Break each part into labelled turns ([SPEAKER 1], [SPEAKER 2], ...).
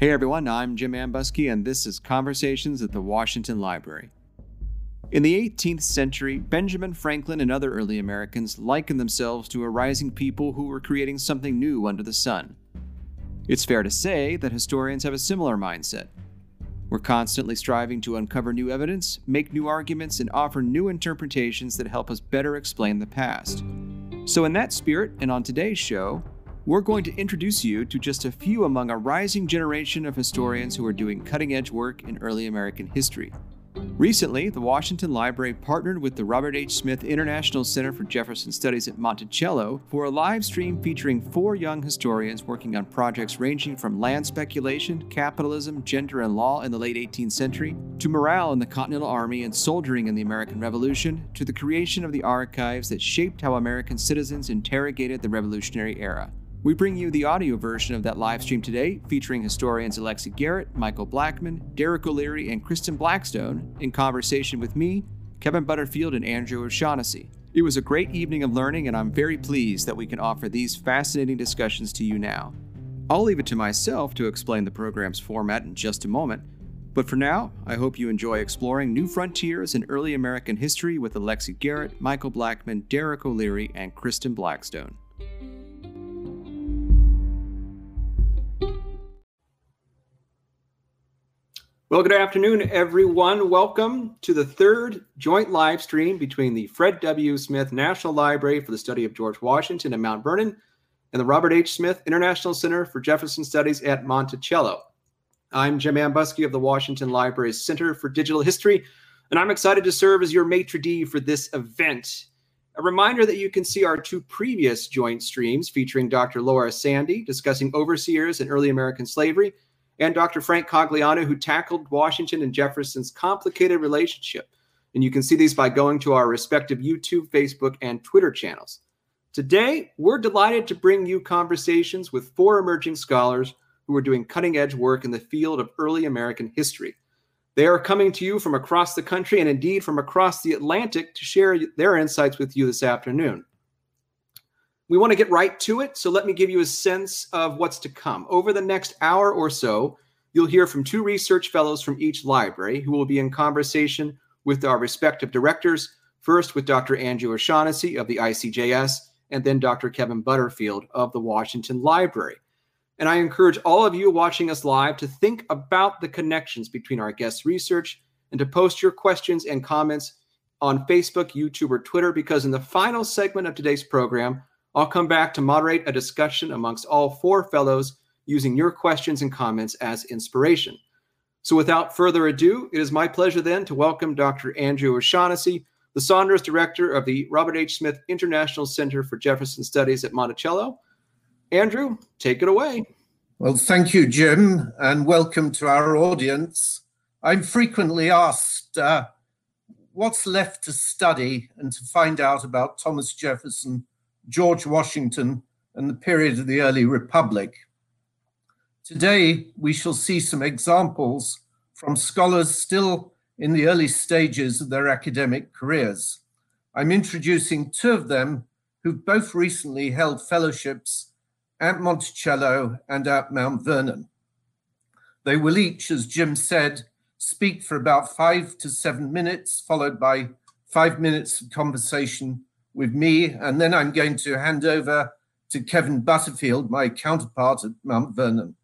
[SPEAKER 1] Hey everyone, I'm Jim Ambuske, and this is Conversations at the Washington Library. In the 18th century, Benjamin Franklin and other early Americans likened themselves to a rising people who were creating something new under the sun. It's fair to say that historians have a similar mindset. We're constantly striving to uncover new evidence, make new arguments, and offer new interpretations that help us better explain the past. So, in that spirit, and on today's show, we're going to introduce you to just a few among a rising generation of historians who are doing cutting edge work in early American history. Recently, the Washington Library partnered with the Robert H. Smith International Center for Jefferson Studies at Monticello for a live stream featuring four young historians working on projects ranging from land speculation, capitalism, gender, and law in the late 18th century, to morale in the Continental Army and soldiering in the American Revolution, to the creation of the archives that shaped how American citizens interrogated the Revolutionary era. We bring you the audio version of that live stream today, featuring historians Alexi Garrett, Michael Blaakman, Derek O'Leary, and Kristen Blackstone in conversation with me, Kevin Butterfield, and Andrew O'Shaughnessy. It was a great evening of learning, and I'm very pleased that we can offer these fascinating discussions to you now. I'll leave it to myself to explain the program's format in just a moment, but for now, I hope you enjoy exploring new frontiers in early American history with Alexi Garrett, Michael Blaakman, Derek O'Leary, and Kristen Blackstone. Well, good afternoon, everyone. Welcome to the third joint live stream between the Fred W. Smith National Library for the Study of George Washington in Mount Vernon and the Robert H. Smith International Center for Jefferson Studies at Monticello. I'm Jim Ambuske of the Washington Library's Center for Digital History, and I'm excited to serve as your maitre d' for this event. A reminder that you can see our two previous joint streams featuring Dr. Laura Sandy discussing overseers and early American slavery and Dr. Frank Cogliano, who tackled Washington and Jefferson's complicated relationship. And you can see these by going to our respective YouTube, Facebook, and Twitter channels. Today, we're delighted to bring you conversations with four emerging scholars who are doing cutting edge work in the field of early American history. They are coming to you from across the country and indeed from across the Atlantic to share their insights with you this afternoon. We want to get right to it, so let me give you a sense of what's to come. Over the next hour or so, you'll hear from two research fellows from each library who will be in conversation with our respective directors, first with Dr. Andrew O'Shaughnessy of the ICJS, and then Dr. Kevin Butterfield of the Washington Library. And I encourage all of you watching us live to think about the connections between our guests' research and to post your questions and comments on Facebook, YouTube, or Twitter, because in the final segment of today's program, I'll come back to moderate a discussion amongst all four fellows using your questions and comments as inspiration. So, without further ado, it is my pleasure then to welcome Dr. Andrew O'Shaughnessy, the Saunders Director of the Robert H. Smith International Center for Jefferson Studies at Monticello. Andrew, take it away.
[SPEAKER 2] Well, thank you, Jim, and welcome to our audience. I'm frequently asked uh, what's left to study and to find out about Thomas Jefferson George Washington, and the period of the early Republic. Today, we shall see some examples from scholars still in the early stages of their academic careers. I'm introducing two of them who've both recently held fellowships at Monticello and at Mount Vernon. They will each, as Jim said, speak for about five to seven minutes, followed by five minutes of conversation with me, and then I'm going to hand over to Kevin Butterfield, my counterpart at Mount Vernon.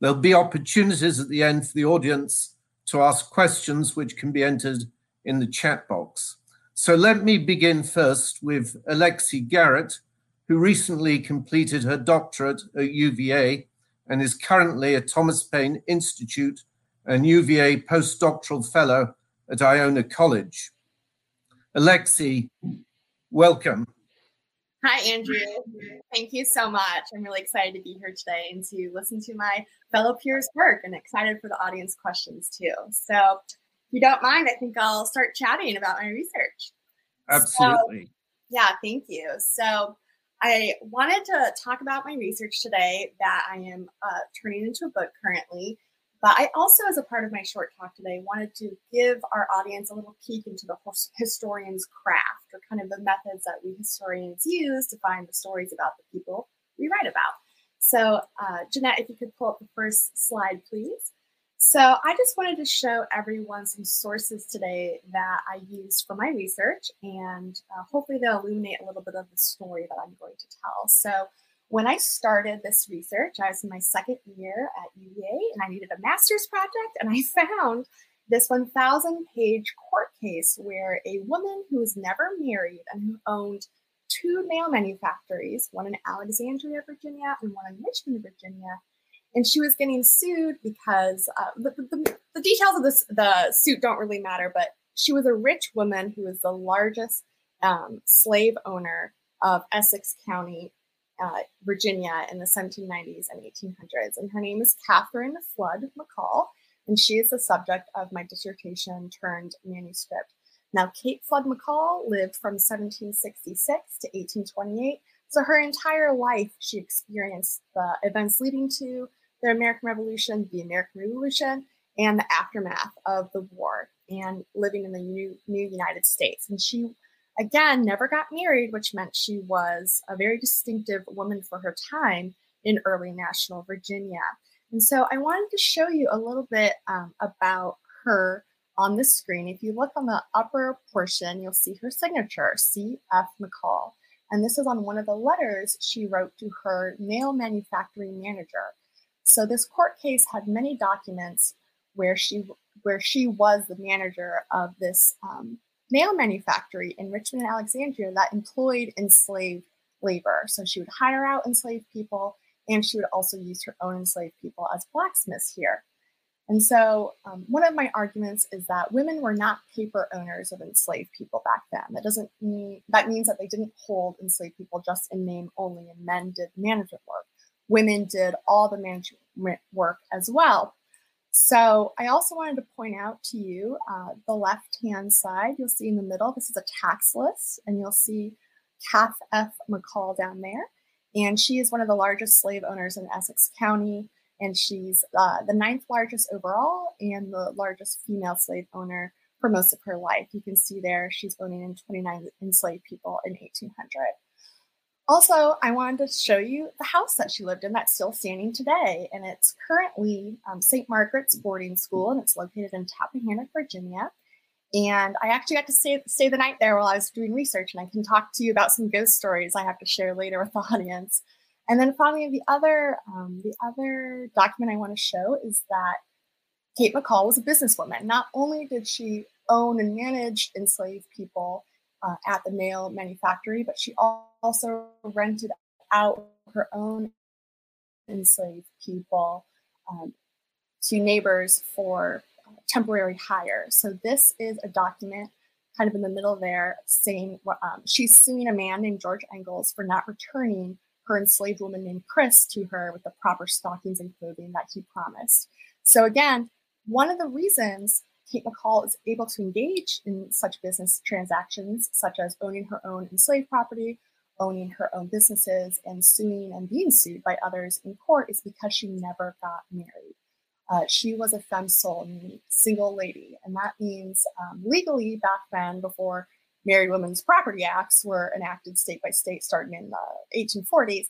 [SPEAKER 2] There'll be opportunities at the end for the audience to ask questions, which can be entered in the chat box. So let me begin first with Alexi Garrett, who recently completed her doctorate at UVA and is currently a Thomas Paine Institute and UVA postdoctoral fellow at Iona College. Alexi, welcome.
[SPEAKER 3] Hi, Andrew. Thank you so much. I'm really excited to be here today and to listen to my fellow peers' work and excited for the audience questions too. So, if you don't mind, I think I'll start chatting about my research.
[SPEAKER 2] Absolutely.
[SPEAKER 3] So, yeah, thank you. So, I wanted to talk about my research today that I am uh, turning into a book currently. But I also, as a part of my short talk today, wanted to give our audience a little peek into the historian's craft or kind of the methods that we historians use to find the stories about the people we write about. So, uh, Jeanette, if you could pull up the first slide, please. So I just wanted to show everyone some sources today that I used for my research, and uh, hopefully they'll illuminate a little bit of the story that I'm going to tell. So when I started this research, I was in my second year at UVA, and I needed a master's project, and I found this 1,000 page court case where a woman who was never married and who owned two nail manufactories, one in Alexandria, Virginia, and one in Richmond, Virginia, and she was getting sued because uh, the, the, the, details of this the suit don't really matter but she was a rich woman who was the largest um, slave owner of essex county uh, virginia in the 1790s and 1800s and her name is catherine flood mccall and she is the subject of my dissertation turned manuscript. Now kate flood mccall lived from 1766 to 1828 so her entire life, she experienced the events leading to the American Revolution, the American Revolution, and the aftermath of the war and living in the new, new United States. And she, again, never got married, which meant she was a very distinctive woman for her time in early national Virginia. And so I wanted to show you a little bit um, about her on the screen. If you look on the upper portion, you'll see her signature, C.F. McCall. And this is on one of the letters she wrote to her nail manufacturing manager. So this court case had many documents where she where she was the manager of this um, nail manufactory in Richmond and Alexandria that employed enslaved labor. So she would hire out enslaved people, and she would also use her own enslaved people as blacksmiths here. And so, um, one of my arguments is that women were not paper owners of enslaved people back then. That doesn't mean that means that they didn't hold enslaved people just in name only, and men did management work women did all the management work as well. So I also wanted to point out to you uh, the left-hand side, you'll see in the middle, this is a tax list, and you'll see Kath F. McCall down there. And she is one of the largest slave owners in Essex County, and she's uh, the ninth largest overall and the largest female slave owner for most of her life. You can see there she's owning in 29 enslaved people in 1800. Also, I wanted to show you the house that she lived in that's still standing today. And it's currently um, St. Margaret's Boarding School, and it's located in Tappahannock, Virginia. And I actually got to stay, stay the night there while I was doing research, and I can talk to you about some ghost stories I have to share later with the audience. And then finally, the other um, the other document I want to show is that Kate McCall was a businesswoman. Not only did she own and manage enslaved people, uh, at the nail manufactory, but she also rented out her own enslaved people um, to neighbors for uh, temporary hire. So this is a document kind of in the middle there saying um, she's suing a man named George Engels for not returning her enslaved woman named Chris to her with the proper stockings and clothing that he promised. So again, one of the reasons Kate McCall is able to engage in such business transactions, such as owning her own enslaved property, owning her own businesses, and suing and being sued by others in court, is because she never got married. Uh, she was a femme sole, single lady, and that means um, legally back then, before Married Women's Property Acts were enacted state by state starting in the 1840s,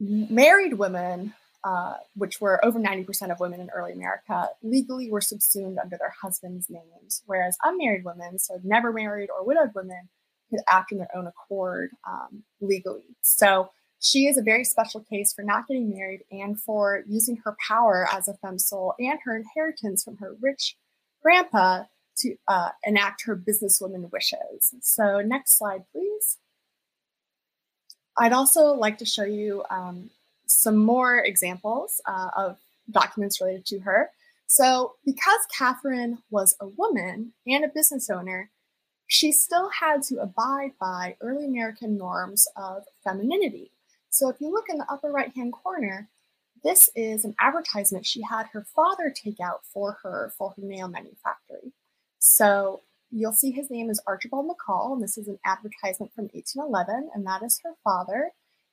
[SPEAKER 3] married women uh, which were over 90% of women in early America, legally were subsumed under their husbands' names, whereas unmarried women, so never married or widowed women, could act in their own accord um, legally. So she is a very special case for not getting married and for using her power as a femme sole and her inheritance from her rich grandpa to uh, enact her businesswoman wishes. So next slide, please. I'd also like to show you um, some more examples uh, of documents related to her. So, because Catherine was a woman and a business owner, she still had to abide by early American norms of femininity. So, if you look in the upper right hand corner, this is an advertisement she had her father take out for her for her nail manufactory. So, you'll see his name is Archibald McCall, and this is an advertisement from 1811, and that is her father.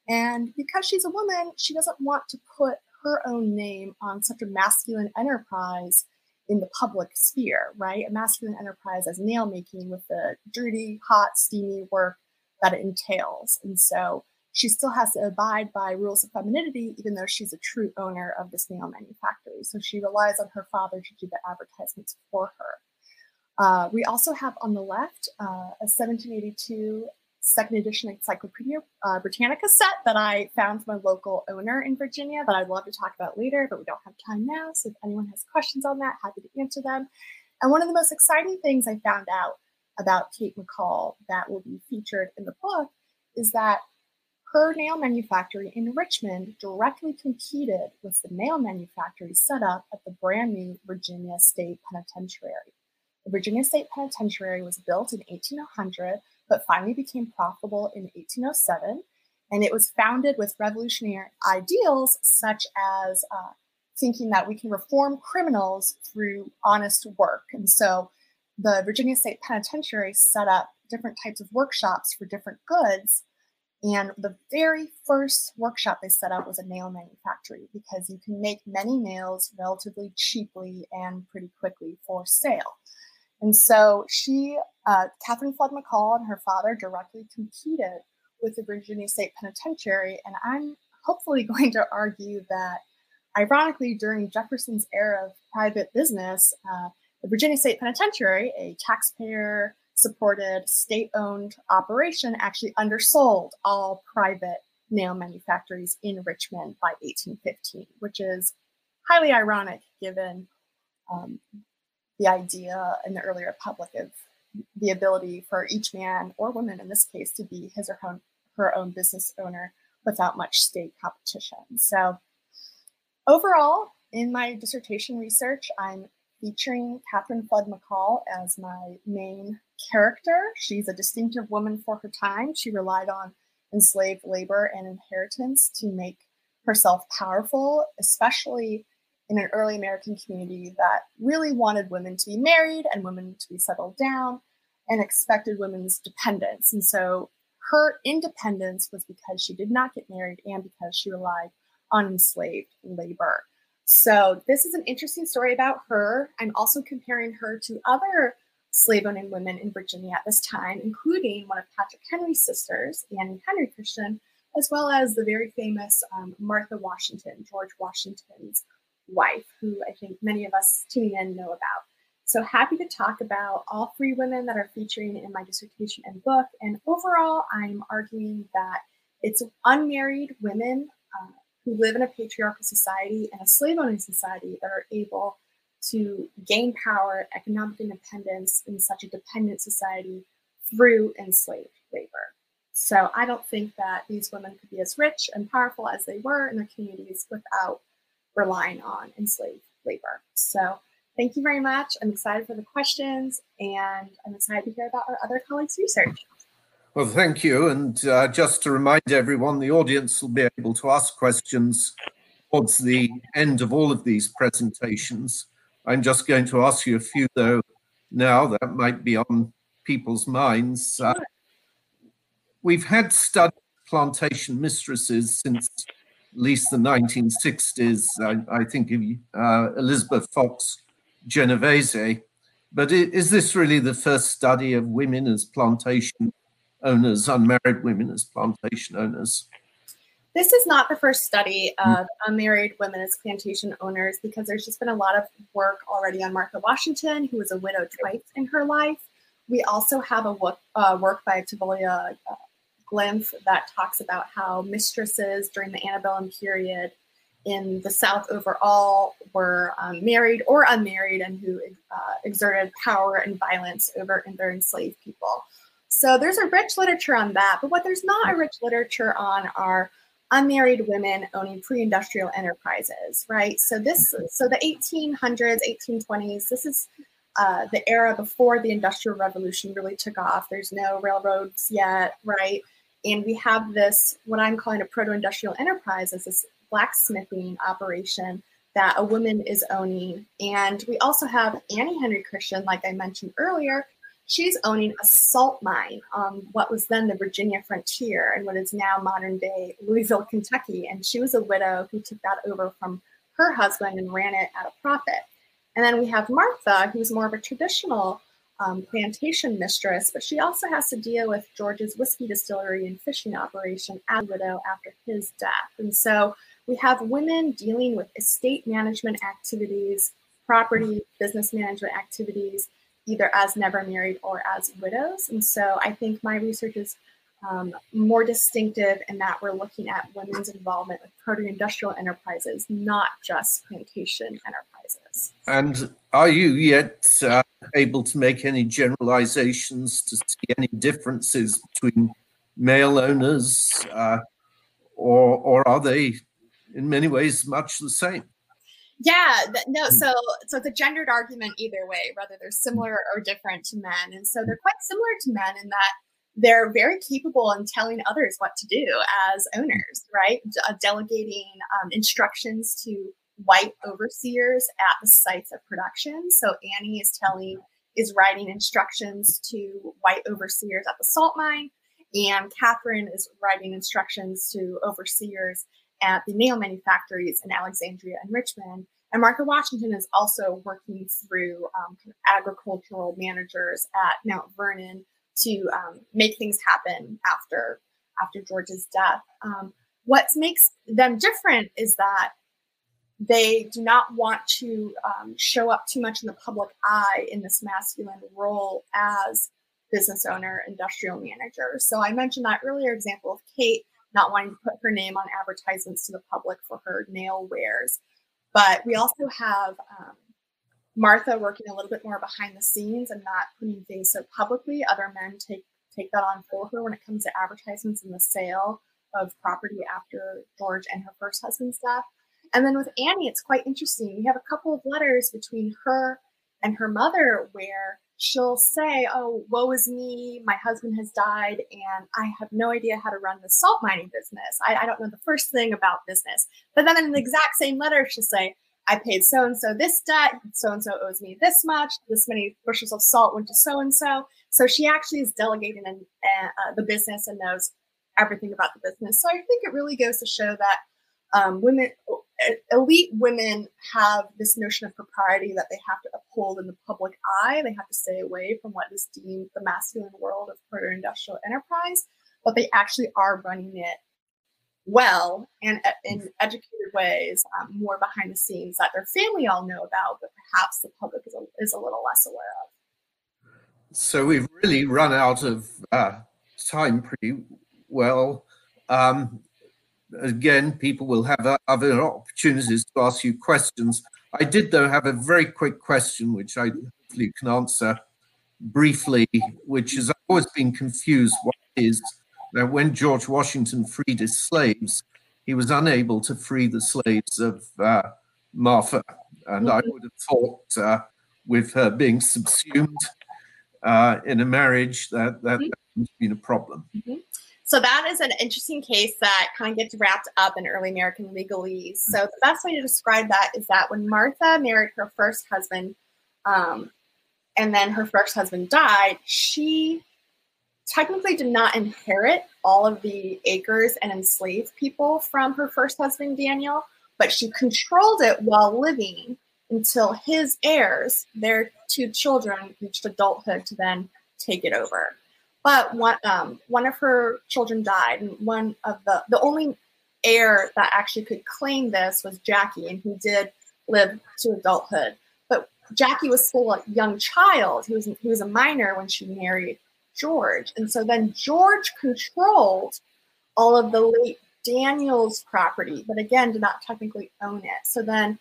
[SPEAKER 3] And because she's a woman, she doesn't want to put her own name on such a masculine enterprise in the public sphere, right? A masculine enterprise as nail making with the dirty, hot, steamy work that it entails. And so she still has to abide by rules of femininity, even though she's a true owner of this nail manufactory. So she relies on her father to do the advertisements for her. Uh, we also have on the left uh, a 1782 second edition Encyclopedia uh, Britannica set that I found from a local owner in Virginia that I'd love to talk about later, but we don't have time now. So if anyone has questions on that, happy to answer them. And one of the most exciting things I found out about Kate McCall that will be featured in the book is that her nail manufactory in Richmond directly competed with the nail manufactory set up at the brand new Virginia State Penitentiary. The Virginia State Penitentiary was built in 1800 but finally became profitable in 1807. And it was founded with revolutionary ideals such as uh, thinking that we can reform criminals through honest work. And so the Virginia State Penitentiary set up different types of workshops for different goods. And the very first workshop they set up was a nail manufactory because you can make many nails relatively cheaply and pretty quickly for sale. And so she, uh, Catherine Flood McCall and her father directly competed with the Virginia State Penitentiary. And I'm hopefully going to argue that, ironically, during Jefferson's era of private business, uh, the Virginia State Penitentiary, a taxpayer supported state owned operation, actually undersold all private nail manufactories in Richmond by 1815, which is highly ironic given um, the idea in the early republic of the ability for each man or woman in this case to be his or her, own business owner without much state competition. So overall, in my dissertation research, I'm featuring Catherine Flood McCall as my main character. She's a distinctive woman for her time. She relied on enslaved labor and inheritance to make herself powerful, especially in an early American community that really wanted women to be married and women to be settled down and expected women's dependence. And so her independence was because she did not get married and because she relied on enslaved labor. So this is an interesting story about her. I'm also comparing her to other slave owning women in Virginia at this time, including one of Patrick Henry's sisters, Annie Henry Christian, as well as the very famous um, Martha Washington, George Washington's wife, who I think many of us tuning in know about. So happy to talk about all three women that are featuring in my dissertation and book. And overall, I'm arguing that it's unmarried women uh, who live in a patriarchal society and a slave owning society that are able to gain power, economic independence in such a dependent society through enslaved labor. So I don't think that these women could be as rich and powerful as they were in their communities without relying on enslaved labor. So thank you very much. I'm excited for the questions and I'm excited to hear about our other colleagues' research.
[SPEAKER 2] Well, thank you. And uh, just to remind everyone, the audience will be able to ask questions towards the end of all of these presentations. I'm just going to ask you a few, though, now that might be on people's minds. Uh, we've had studied plantation mistresses since at least the 1960s, I, I think of uh, Elizabeth Fox Genovese. But is this really the first study of women as plantation owners, unmarried women as plantation owners?
[SPEAKER 3] This is not the first study of unmarried women as plantation owners because there's just been a lot of work already on Martha Washington, who was a widow twice in her life. We also have a work, uh, work by Thavolia uh, Glymph that talks about how mistresses during the antebellum period in the South overall were um, married or unmarried and who uh, exerted power and violence over their enslaved people. So there's a rich literature on that, but what there's not a rich literature on are unmarried women owning pre-industrial enterprises, right? So this, so the 1800s, 1820s, this is uh, the era before the Industrial Revolution really took off. There's no railroads yet, right? And we have this, what I'm calling a proto industrial enterprise, as this blacksmithing operation that a woman is owning. And we also have Annie Henry Christian, like I mentioned earlier. She's owning a salt mine on what was then the Virginia frontier and what is now modern day Louisville, Kentucky. And she was a widow who took that over from her husband and ran it at a profit. And then we have Martha, who's more of a traditional um, plantation mistress, but she also has to deal with George's whiskey distillery and fishing operation as a widow after his death. And so we have women dealing with estate management activities, property, business management activities, either as never married or as widows. And so I think my research is um, more distinctive in that we're looking at women's involvement with proto-industrial enterprises, not just plantation enterprises.
[SPEAKER 2] And are you yet uh, able to make any generalizations to see any differences between male owners, uh, or or are they in many ways much the same?
[SPEAKER 3] Yeah, no. Hmm. So, so it's a gendered argument either way, whether they're similar or different to men, and so they're quite similar to men in that they're very capable in telling others what to do as owners, right? Uh, delegating um, instructions to white overseers at the sites of production. So Annie is telling, is writing instructions to white overseers at the salt mine, and Catherine is writing instructions to overseers at the nail manufactories in Alexandria and Richmond. And Martha Washington is also working through um, agricultural managers at Mount Vernon to um, make things happen after after George's death. Um, what makes them different is that they do not want to um, show up too much in the public eye in this masculine role as business owner, industrial manager. So I mentioned that earlier example of Kate not wanting to put her name on advertisements to the public for her nail wares. But we also have um, Martha working a little bit more behind the scenes and not putting things so publicly. Other men take take that on for her when it comes to advertisements and the sale of property after George and her first husband's death. And then with Annie, it's quite interesting. We have a couple of letters between her and her mother where she'll say, Oh, woe is me. My husband has died, and I have no idea how to run the salt mining business. I, I don't know the first thing about business. But then in the exact same letter, she'll say, I paid so and so this debt, so and so owes me this much, this many bushels of salt went to so and so. So she actually is delegating in, uh, the business and knows everything about the business. So I think it really goes to show that um, women, elite women, have this notion of propriety that they have to uphold in the public eye. They have to stay away from what is deemed the masculine world of proto-industrial enterprise, but they actually are running it well and uh, in educated ways, um, more behind the scenes that their family all know about, but perhaps the public is a, is a little less aware of.
[SPEAKER 2] So we've really run out of uh, time pretty well. Um, again, people will have other opportunities to ask you questions. I did, though, have a very quick question, which I hopefully can answer briefly, which is I've always been confused what is that when George Washington freed his slaves, he was unable to free the slaves of uh, Martha. And I would have thought, uh, with her being subsumed uh, in a marriage, that that mm-hmm. would have been a problem.
[SPEAKER 3] Mm-hmm. So that is an interesting case that kind of gets wrapped up in early American legalese. So the best way to describe that is that when Martha married her first husband, um, and then her first husband died, she technically did not inherit all of the acres and enslaved people from her first husband, Daniel, but she controlled it while living until his heirs, their two children, reached adulthood to then take it over. But one, um, one of her children died, and one of the the only heir that actually could claim this was Jackie, and he did live to adulthood. But Jackie was still a young child. He was he was a minor when she married George. And so then George controlled all of the late Daniel's property, but again, did not technically own it. So then,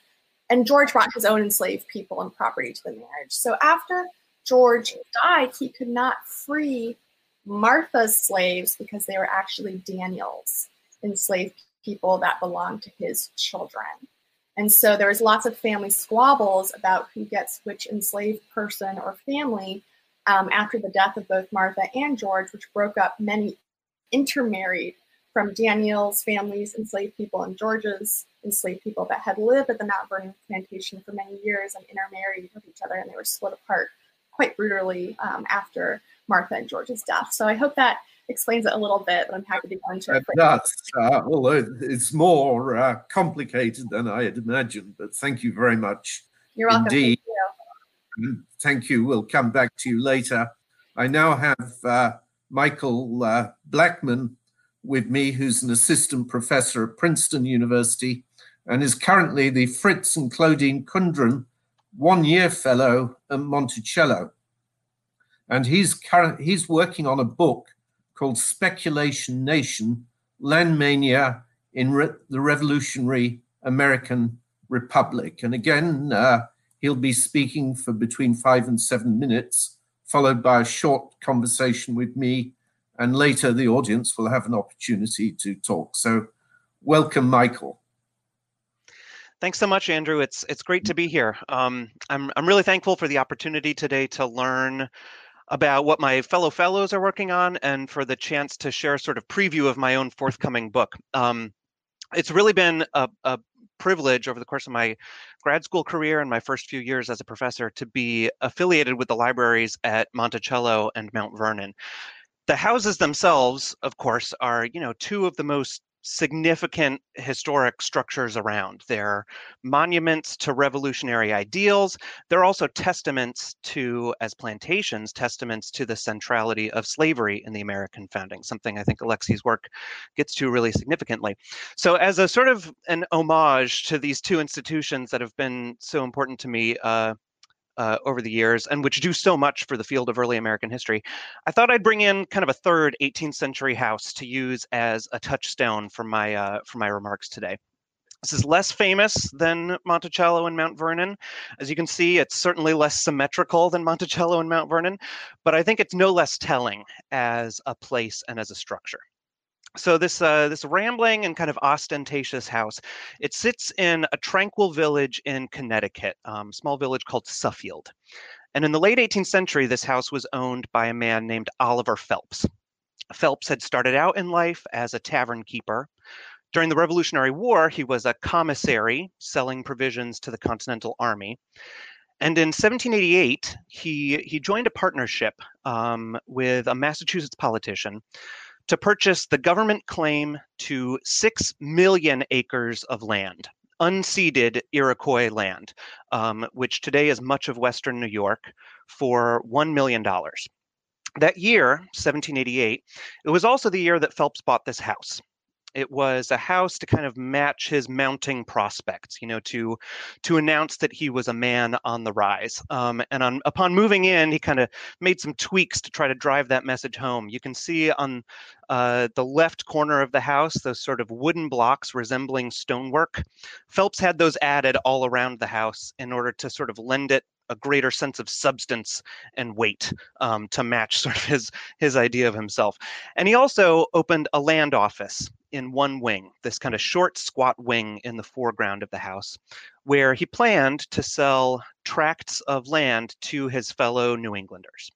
[SPEAKER 3] and George brought his own enslaved people and property to the marriage. So after George died, he could not free Martha's slaves because they were actually Daniel's enslaved people that belonged to his children. And so there was lots of family squabbles about who gets which enslaved person or family um, after the death of both Martha and George, which broke up many intermarried from Daniel's family's enslaved people and George's enslaved people that had lived at the Mount Vernon plantation for many years and intermarried with each other, and they were split apart quite brutally um, after Martha and George's death. So I hope that explains it a little bit, but I'm happy to go into it.
[SPEAKER 2] Does, uh, although it's more uh, complicated than I had imagined. But thank you very much.
[SPEAKER 3] You're welcome.
[SPEAKER 2] Indeed. Thank you. We'll come back to you later. I now have uh, Michael uh, Blaakman with me, who's an assistant professor at Princeton University and is currently the Fritz and Claudine Kundrun one year fellow at Monticello. And he's, he's working on a book called Speculation Nation Land Mania in Re- the Revolutionary American Republic. And again, uh, he'll be speaking for between five and seven minutes, followed by a short conversation with me. And later, the audience will have an opportunity to talk. So, welcome, Michael.
[SPEAKER 4] Thanks so much, Andrew. It's it's great to be here. Um, I'm I'm really thankful for the opportunity today to learn about what my fellow fellows are working on and for the chance to share sort of preview of my own forthcoming book. Um, it's really been a, a privilege over the course of my grad school career and my first few years as a professor to be affiliated with the libraries at Monticello and Mount Vernon. The houses themselves, of course, are you know two of the most significant historic structures around. They're monuments to revolutionary ideals. They're also testaments to, as plantations, testaments to the centrality of slavery in the American founding, something I think Alexi's work gets to really significantly. So, as a sort of an homage to these two institutions that have been so important to me, uh, uh, over the years and which do so much for the field of early American history, I thought I'd bring in kind of a third 18th century house to use as a touchstone for my uh, for my remarks today. This is less famous than Monticello and Mount Vernon. As you can see, it's certainly less symmetrical than Monticello and Mount Vernon, but I think it's no less telling as a place and as a structure so this uh, this rambling and kind of ostentatious house, it sits in a tranquil village in Connecticut, um, small village called Suffield. And in the late 18th century, this house was owned by a man named Oliver Phelps. Phelps had started out in life as a tavern keeper. During the Revolutionary War, he was a commissary selling provisions to the Continental Army. And in 1788, he, he joined a partnership um, with a Massachusetts politician to purchase the government claim to 6 million acres of land, unceded Iroquois land, um, which today is much of Western New York, for $1 million. That year, 1788, it was also the year that Phelps bought this house. It was a house to kind of match his mounting prospects, you know, to to announce that he was a man on the rise. Um, and on upon moving in, he kind of made some tweaks to try to drive that message home. You can see on uh, the left corner of the house those sort of wooden blocks resembling stonework. Phelps had those added all around the house in order to sort of lend it a greater sense of substance and weight um, to match sort of his his idea of himself. And he also opened a land office in one wing, this kind of short, squat wing in the foreground of the house, where he planned to sell tracts of land to his fellow New Englanders.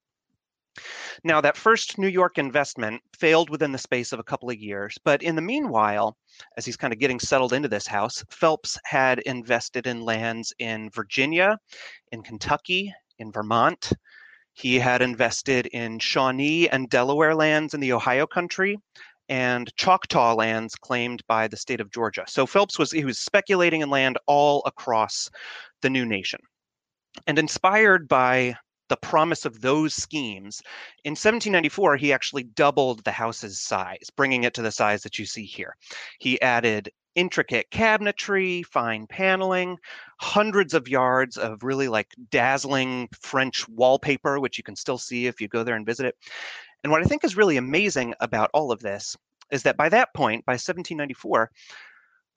[SPEAKER 4] Now, that first New York investment failed within the space of a couple of years, but in the meanwhile, as he's kind of getting settled into this house, Phelps had invested in lands in Virginia, in Kentucky, in Vermont. He had invested in Shawnee and Delaware lands in the Ohio country, and Choctaw lands claimed by the state of Georgia. So Phelps was he was speculating in land all across the new nation. And inspired by the promise of those schemes, in 1794 he actually doubled the house's size, bringing it to the size that you see here. He added intricate cabinetry, fine paneling, hundreds of yards of really like dazzling French wallpaper, which you can still see if you go there and visit it. And what I think is really amazing about all of this is that by that point, by 1794,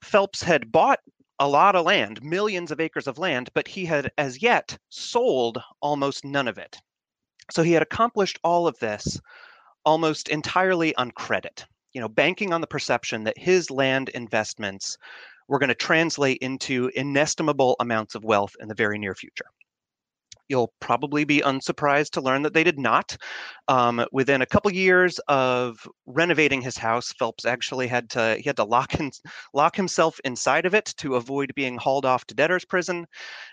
[SPEAKER 4] Phelps had bought a lot of land, millions of acres of land, but he had as yet sold almost none of it. So he had accomplished all of this almost entirely on credit, you know, banking on the perception that his land investments were going to translate into inestimable amounts of wealth in the very near future. You'll probably be unsurprised to learn that they did not. Um, within a couple years of renovating his house, Phelps actually had to he had to lock in, lock himself inside of it to avoid being hauled off to debtor's prison.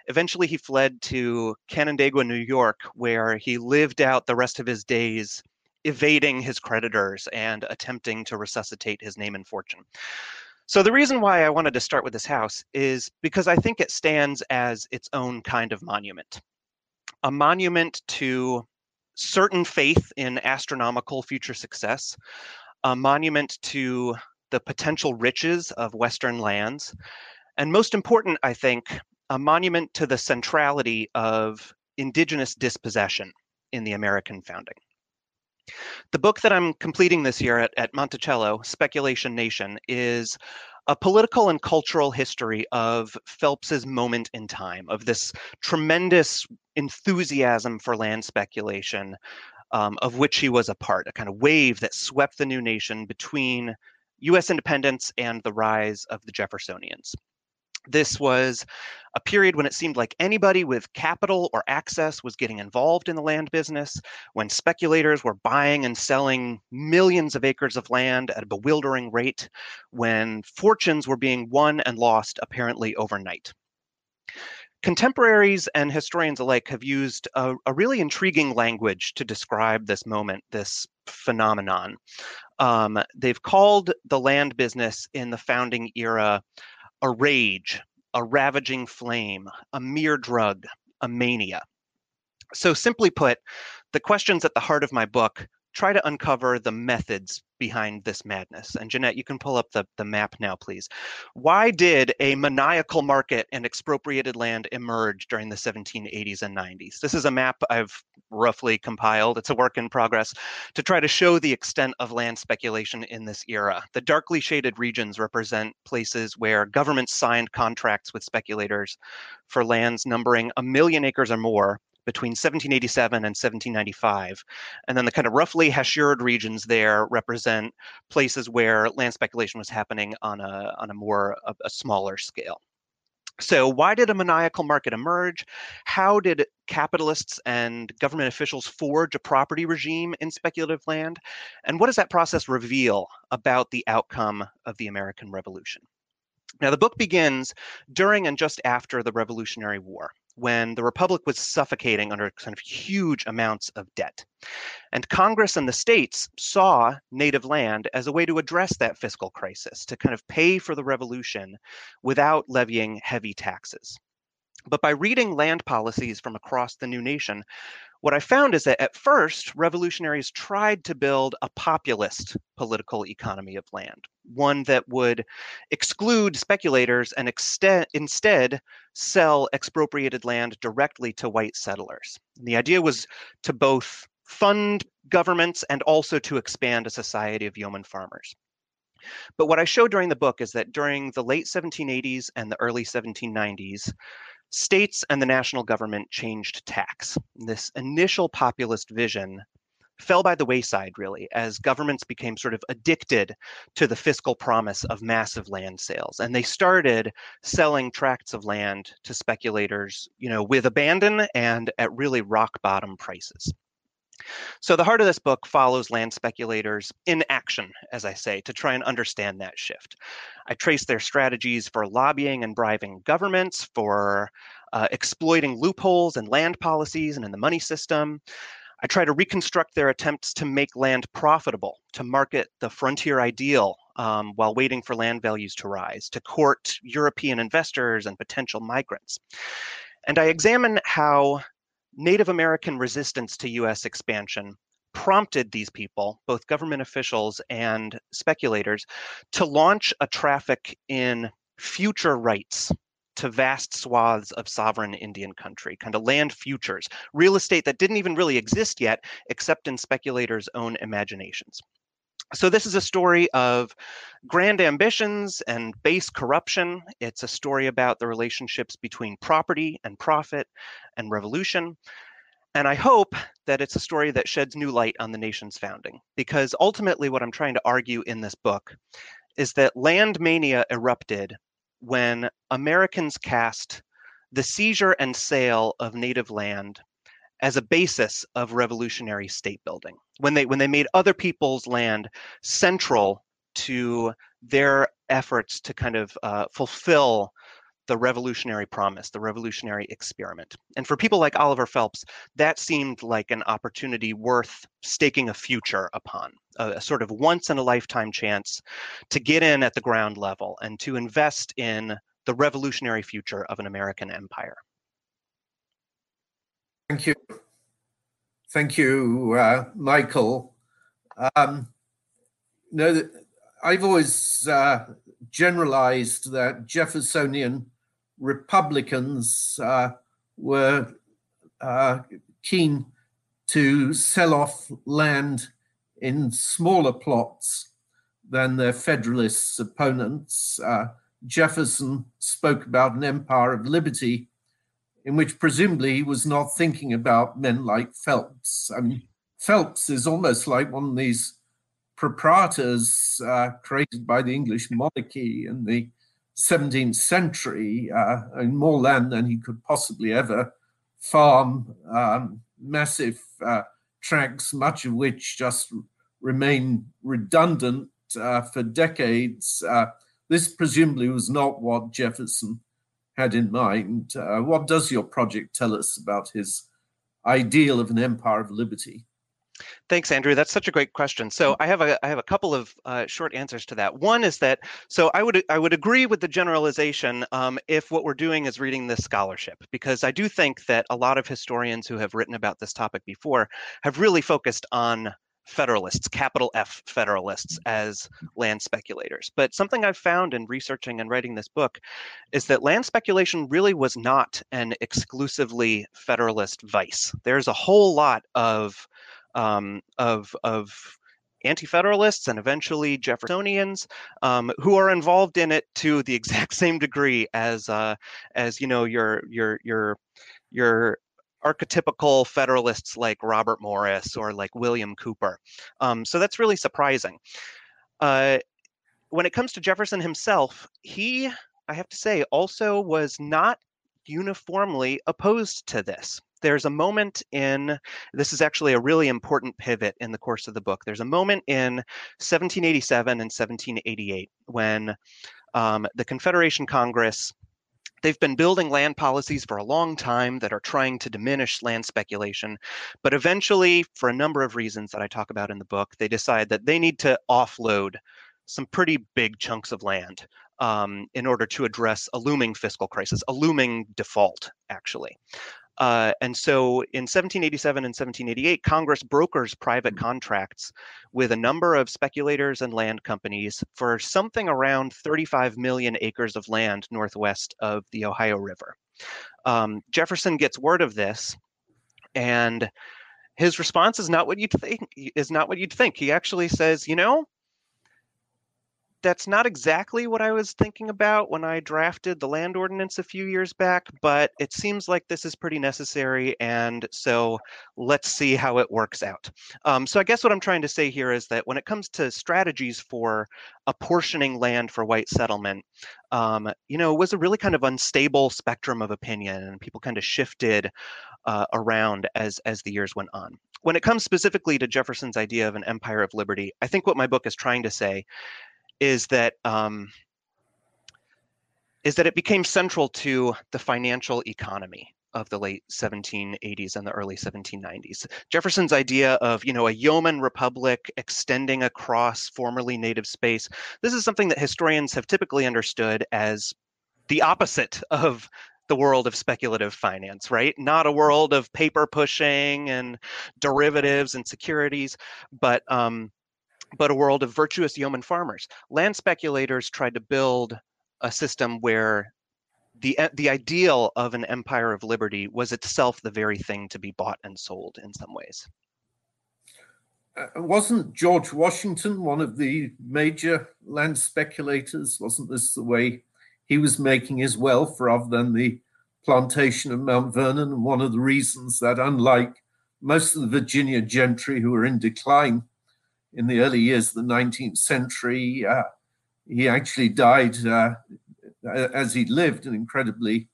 [SPEAKER 4] Eventually, he fled to Canandaigua, New York, where he lived out the rest of his days evading his creditors and attempting to resuscitate his name and fortune. So the reason why I wanted to start with this house is because I think it stands as its own kind of monument a monument to certain faith in astronomical future success, a monument to the potential riches of Western lands, and most important, I think, a monument to the centrality of indigenous dispossession in the American founding. The book that I'm completing this year at, at Monticello, Speculation Nation, is a political and cultural history of Phelps's moment in time, of this tremendous enthusiasm for land speculation, um, of which he was a part, a kind of wave that swept the new nation between US independence and the rise of the Jeffersonians. This was a period when it seemed like anybody with capital or access was getting involved in the land business, when speculators were buying and selling millions of acres of land at a bewildering rate, when fortunes were being won and lost apparently overnight. Contemporaries and historians alike have used a, a really intriguing language to describe this moment, this phenomenon. Um, they've called the land business in the founding era a rage, a ravaging flame, a mere drug, a mania. So, simply put, the questions at the heart of my book try to uncover the methods behind this madness. And Jeanette, you can pull up the, the map now, please. Why did a maniacal market and expropriated land emerge during the 1780s and 90s? This is a map I've roughly compiled. It's a work in progress to try to show the extent of land speculation in this era. The darkly shaded regions represent places where governments signed contracts with speculators for lands numbering a million acres or more between 1787 and 1795. And then the kind of roughly hachured regions there represent places where land speculation was happening on a, on a more, a, a smaller scale. So, why did a maniacal market emerge? How did capitalists and government officials forge a property regime in speculative land? And what does that process reveal about the outcome of the American Revolution? Now, the book begins during and just after the Revolutionary War when the republic was suffocating under kind of huge amounts of debt. And Congress and the states saw native land as a way to address that fiscal crisis, to kind of pay for the revolution without levying heavy taxes. But by reading land policies from across the new nation, what I found is that at first, revolutionaries tried to build a populist political economy of land, one that would exclude speculators and instead sell expropriated land directly to white settlers. And the idea was to both fund governments and also to expand a society of yeoman farmers. But what I show during the book is that during the late 1780s and the early 1790s, states and the national government changed tax. This initial populist vision fell by the wayside, really, as governments became sort of addicted to the fiscal promise of massive land sales. And they started selling tracts of land to speculators, you know, with abandon and at really rock bottom prices. So the heart of this book follows land speculators in action, as I say, to try and understand that shift. I trace their strategies for lobbying and bribing governments, for uh, exploiting loopholes in land policies and in the money system. I try to reconstruct their attempts to make land profitable, to market the frontier ideal um, while waiting for land values to rise, to court European investors and potential migrants. And I examine how Native American resistance to US expansion prompted these people, both government officials and speculators, to launch a traffic in future rights to vast swaths of sovereign Indian country, kind of land futures, real estate that didn't even really exist yet, except in speculators' own imaginations. So, this is a story of grand ambitions and base corruption. It's a story about the relationships between property and profit and revolution. And I hope that it's a story that sheds new light on the nation's founding, because ultimately, what I'm trying to argue in this book is that land mania erupted when Americans cast the seizure and sale of native land as a basis of revolutionary state building when they when they made other people's land central to their efforts to kind of uh, fulfill the revolutionary promise, the revolutionary experiment. And for people like Oliver Phelps, that seemed like an opportunity worth staking a future upon, a, a, sort of once in a lifetime chance to get in at the ground level and to invest in the revolutionary future of an American empire.
[SPEAKER 2] Thank you. Thank you, uh, Michael. Um, I've always uh, generalized that Jeffersonian Republicans uh, were uh, keen to sell off land in smaller plots than their Federalist opponents. Uh, Jefferson spoke about an empire of liberty in which presumably he was not thinking about men like Phelps. I mean, Phelps is almost like one of these proprietors uh, created by the English monarchy in the 17th century, uh, and more land than he could possibly ever farm, um, massive uh, tracts, much of which just remain redundant uh, for decades. Uh, this presumably was not what Jefferson had in mind. Uh, what does your project tell us about his ideal of an empire of liberty?
[SPEAKER 4] Thanks, Andrew. That's such a great question. So I have a I have a couple of uh, short answers to that. One is that so I would I would agree with the generalization um, if what we're doing is reading this scholarship because I do think that a lot of historians who have written about this topic before have really focused on Federalists, capital F Federalists, as land speculators. But something I've found in researching and writing this book is that land speculation really was not an exclusively Federalist vice. There's a whole lot of um, of of anti-federalists and eventually Jeffersonians um, who are involved in it to the exact same degree as uh, as you know your your your your archetypical Federalists like Robert Morris or like William Cooper. Um, so that's really surprising. Uh, when it comes to Jefferson himself, he, I have to say, also was not uniformly opposed to this. There's a moment in, this is actually a really important pivot in the course of the book. There's a moment in 1787 and 1788 when um, the Confederation Congress They've been building land policies for a long time that are trying to diminish land speculation. But eventually, for a number of reasons that I talk about in the book, they decide that they need to offload some pretty big chunks of land um, in order to address a looming fiscal crisis, a looming default, actually. Uh, and so in 1787 and 1788, Congress brokers private mm-hmm. contracts with a number of speculators and land companies for something around 35 million acres of land northwest of the Ohio River. Um, Jefferson gets word of this, and his response is not what you'd think. Is not what you'd think. He actually says, "You know, that's not exactly what I was thinking about when I drafted the land ordinance a few years back, but it seems like this is pretty necessary. And so let's see how it works out. Um, so I guess what I'm trying to say here is that when it comes to strategies for apportioning land for white settlement, um, you know, it was a really kind of unstable spectrum of opinion and people kind of shifted uh, around as, as the years went on when it comes specifically to Jefferson's idea of an empire of liberty, I think what my book is trying to say is that um, is that it became central to the financial economy of the late 1780s and the early 1790s. Jefferson's idea of, you know, a yeoman republic extending across formerly native space, this is something that historians have typically understood as the opposite of the world of speculative finance, right? Not a world of paper pushing and derivatives and securities, but um, but a world of virtuous yeoman farmers. Land speculators tried to build a system where the the ideal of an empire of liberty was itself the very thing to be bought and sold in some ways.
[SPEAKER 2] Uh, wasn't George Washington one of the major land speculators? Wasn't this the way he was making his wealth rather than the plantation of Mount Vernon? And one of the reasons that, unlike most of the Virginia gentry who were in decline in the early years of the 19th century. Uh, he actually died uh, as he lived, an incredibly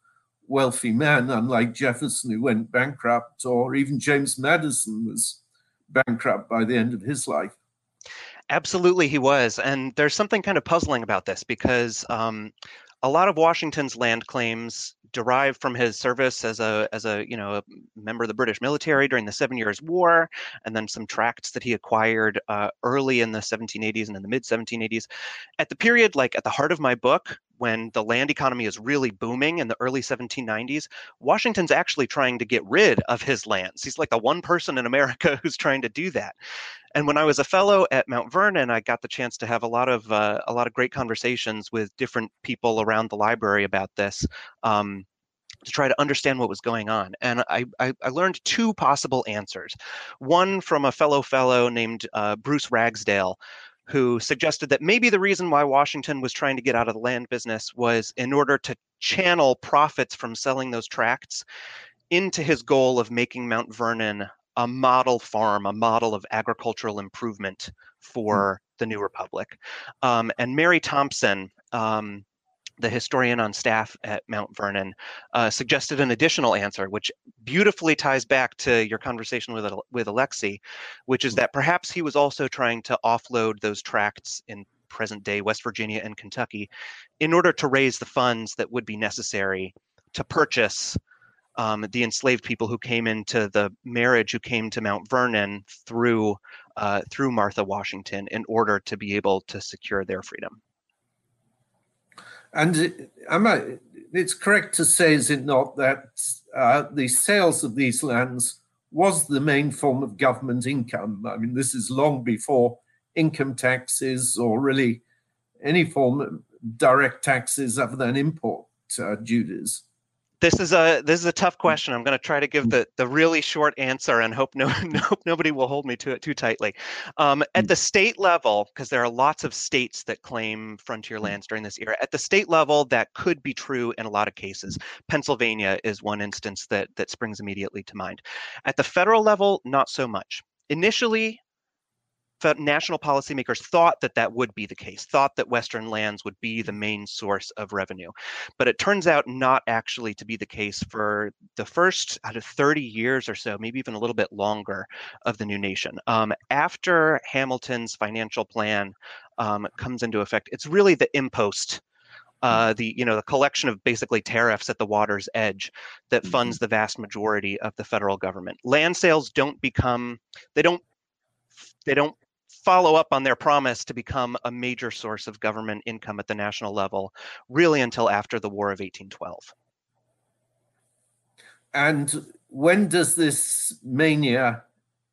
[SPEAKER 2] wealthy man, unlike Jefferson, who went bankrupt, or even James Madison was bankrupt by the end of his life.
[SPEAKER 4] Absolutely, he was. And there's something kind of puzzling about this because um, a lot of Washington's land claims derived from his service as a as a you know a member of the British military during the Seven Years' War, and then some tracts that he acquired uh, early in the 1780s and in the mid 1780s. At the period, like at the heart of my book, when the land economy is really booming in the early 1790s, Washington's actually trying to get rid of his lands. He's like the one person in America who's trying to do that. And when I was a fellow at Mount Vernon, I got the chance to have a lot of uh, a lot of great conversations with different people around the library about this. Um, to try to understand what was going on. And I, I, I, learned two possible answers. One from a fellow fellow named uh, Bruce Ragsdale, who suggested that maybe the reason why Washington was trying to get out of the land business was in order to channel profits from selling those tracts into his goal of making Mount Vernon a model farm, a model of agricultural improvement for mm. the new republic. Um, and Mary Thompson, um, the historian on staff at Mount Vernon, uh, suggested an additional answer, which beautifully ties back to your conversation with with Alexi, which is mm. that perhaps he was also trying to offload those tracts in present day West Virginia and Kentucky in order to raise the funds that would be necessary to purchase um, the enslaved people who came into the marriage who came to Mount Vernon through uh, through Martha Washington in order to be able to secure their freedom.
[SPEAKER 2] And am I, it's correct to say, is it not, that uh, the sales of these lands was the main form of government income? I mean, this is long before income taxes or really any form of direct taxes other than import uh, duties
[SPEAKER 4] this is a this is a tough question. I'm going to try to give the the really short answer and hope no, no nobody will hold me to it too tightly. Um, at mm. the state level, because there are lots of states that claim frontier mm. lands during this era. At the state level, that could be true in a lot of cases. Pennsylvania is one instance that that springs immediately to mind. At the federal level, not so much. Initially, national policymakers thought that that would be the case, thought that Western lands would be the main source of revenue. But it turns out not actually to be the case for the first out of 30 years or so, maybe even a little bit longer of the new nation. Um, after Hamilton's financial plan um, comes into effect, it's really the impost uh, the you know the collection of basically tariffs at the water's edge that funds mm-hmm. the vast majority of the federal government. Land sales don't become they don't they don't follow up on their promise to become a major source of government income at the national level, really until after the War of 1812.
[SPEAKER 2] And when does this mania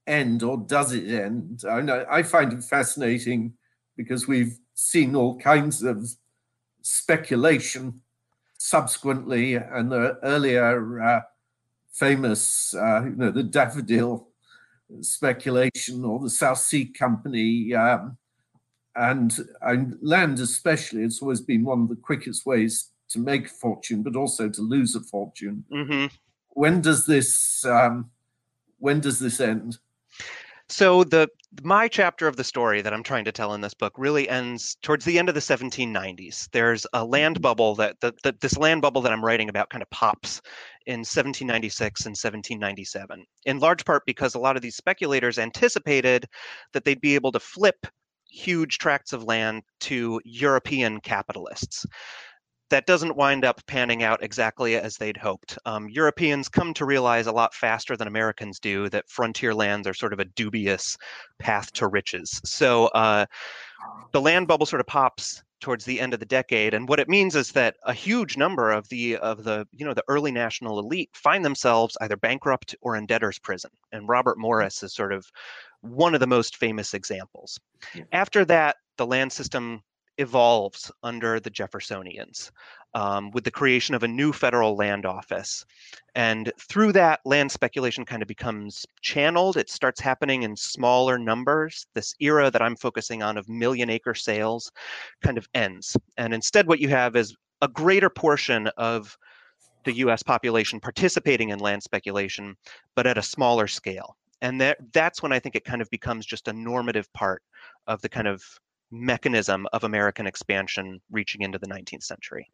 [SPEAKER 2] end, or does it end? I, find it fascinating because we've seen all kinds of speculation subsequently, and the earlier uh, famous, uh, you know, the daffodil speculation or the South Sea Company. Um, and, and land, especially, it's always been one of the quickest ways to make a fortune, but also to lose a fortune. Mm-hmm. When does this um, when does this end?
[SPEAKER 4] So the my chapter of the story that I'm trying to tell in this book really ends towards the end of the 1790s. There's a land bubble that the, the, this land bubble that I'm writing about kind of pops in 1796 and 1797, in large part because a lot of these speculators anticipated that they'd be able to flip huge tracts of land to European capitalists that doesn't wind up panning out exactly as they'd hoped. Um, Europeans come to realize a lot faster than Americans do that frontier lands are sort of a dubious path to riches. So uh, the land bubble sort of pops towards the end of the decade, and what it means is that a huge number of the of the you know the early national elite find themselves either bankrupt or in debtor's prison. And Robert hmm. Morris is sort of one of the most famous examples. Yeah. After that, the land system evolves under the Jeffersonians um, with the creation of a new federal land office. And through that, land speculation kind of becomes channeled. It starts happening in smaller numbers. This era that I'm focusing on of million acre sales kind of ends. And instead, what you have is a greater portion of the US population participating in land speculation, but at a smaller scale. And that, that's when I think it kind of becomes just a normative part of the kind of mechanism of American expansion reaching into the 19th century.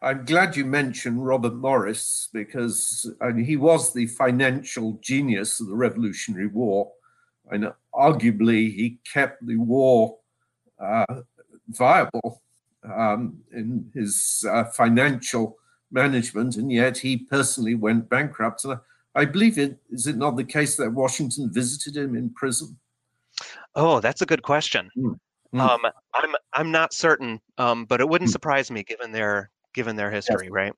[SPEAKER 2] I'm glad you mentioned Robert Morris because I mean, he was the financial genius of the Revolutionary War. And arguably, he kept the war uh, viable um, in his uh, financial management, and yet he personally went bankrupt. And I believe it is it not the case that Washington visited him in prison?
[SPEAKER 4] Oh, that's a good question. Mm. Mm. Um, I'm I'm not certain, um, but it wouldn't mm. surprise me given their given their history, yes. right?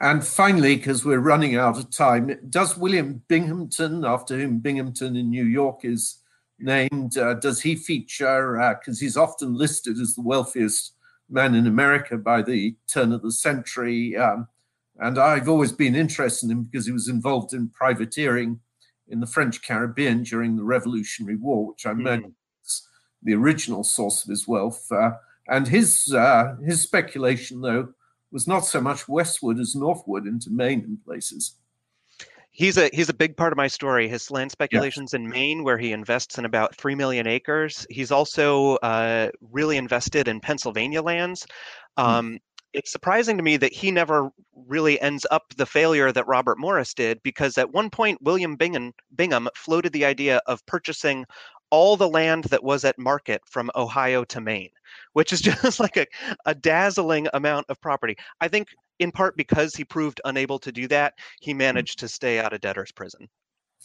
[SPEAKER 2] And finally, because we're running out of time, does William Binghamton, after whom Binghamton in New York is named, uh, does he feature? Because uh, he's often listed as the wealthiest man in America by the turn of the century. Um, and I've always been interested in him because he was involved in privateering in the French Caribbean during the Revolutionary War, which I mm. imagine the original source of his wealth. Uh, and his uh, his speculation, though, was not so much westward as northward into Maine and places.
[SPEAKER 4] He's a he's a big part of my story. His land speculations in Maine, where he invests in about three million acres. He's also uh, really invested in Pennsylvania lands. Hmm. Um, mm it's surprising to me that he never really ends up the failure that Robert Morris did, because at one point, William Bingham, Bingham floated the idea of purchasing all the land that was at market from Ohio to Maine, which is just like a, a dazzling amount of property. I think in part because he proved unable to do that, he hmm. managed to stay out of debtor's prison.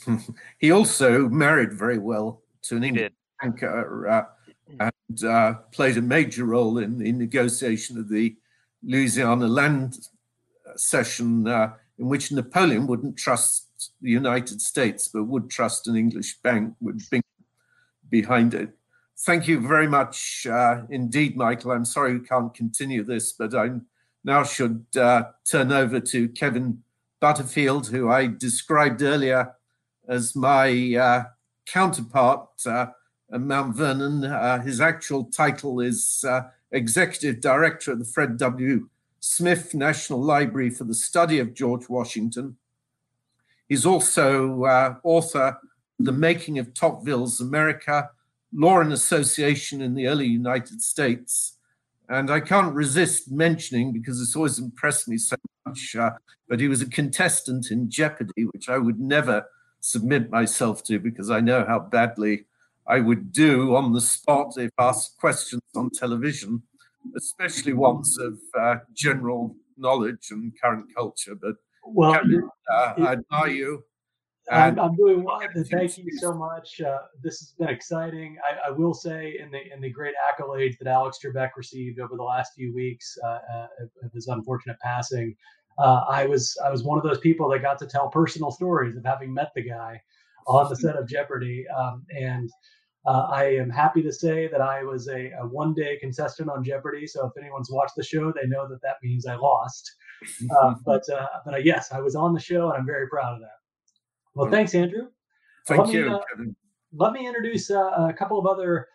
[SPEAKER 2] he also married very well to an English banker uh, hmm. and uh, played a major role in the negotiation of the Louisiana land cession uh, in which Napoleon wouldn't trust the United States, but would trust an English bank with Bing behind it. Thank you very much uh, indeed, Michael. I'm sorry we can't continue this, but I now should uh, turn over to Kevin Butterfield, who I described earlier as my uh, counterpart uh, at Mount Vernon. Uh, his actual title is uh, executive director of the Fred W. Smith National Library for the Study of George Washington. He's also author The Making of Tocqueville's America, Law and Association in the Early United States. And I can't resist mentioning, because it's always impressed me so much, uh, but he was a contestant in Jeopardy, which I would never submit myself to because I know how badly I would do on the spot if asked questions on television, especially ones of uh, general knowledge and current culture. But well, uh, I admire you.
[SPEAKER 5] I'm, I'm, doing well. Thank you so much. Uh, this has been exciting. I, I, will say, in the in the great accolades that Alex Trebek received over the last few weeks uh, uh, of his unfortunate passing, uh, I was I was one of those people that got to tell personal stories of having met the guy on the set of Jeopardy, um, and uh, I am happy to say that I was a, a, one day contestant on Jeopardy. So if anyone's watched the show, they know that that means I lost. Uh, but uh, but uh, yes, I was on the show and I'm very proud of that. Well, thanks, Andrew.
[SPEAKER 2] Thank let you.
[SPEAKER 5] Me, uh, let me introduce uh, a couple of other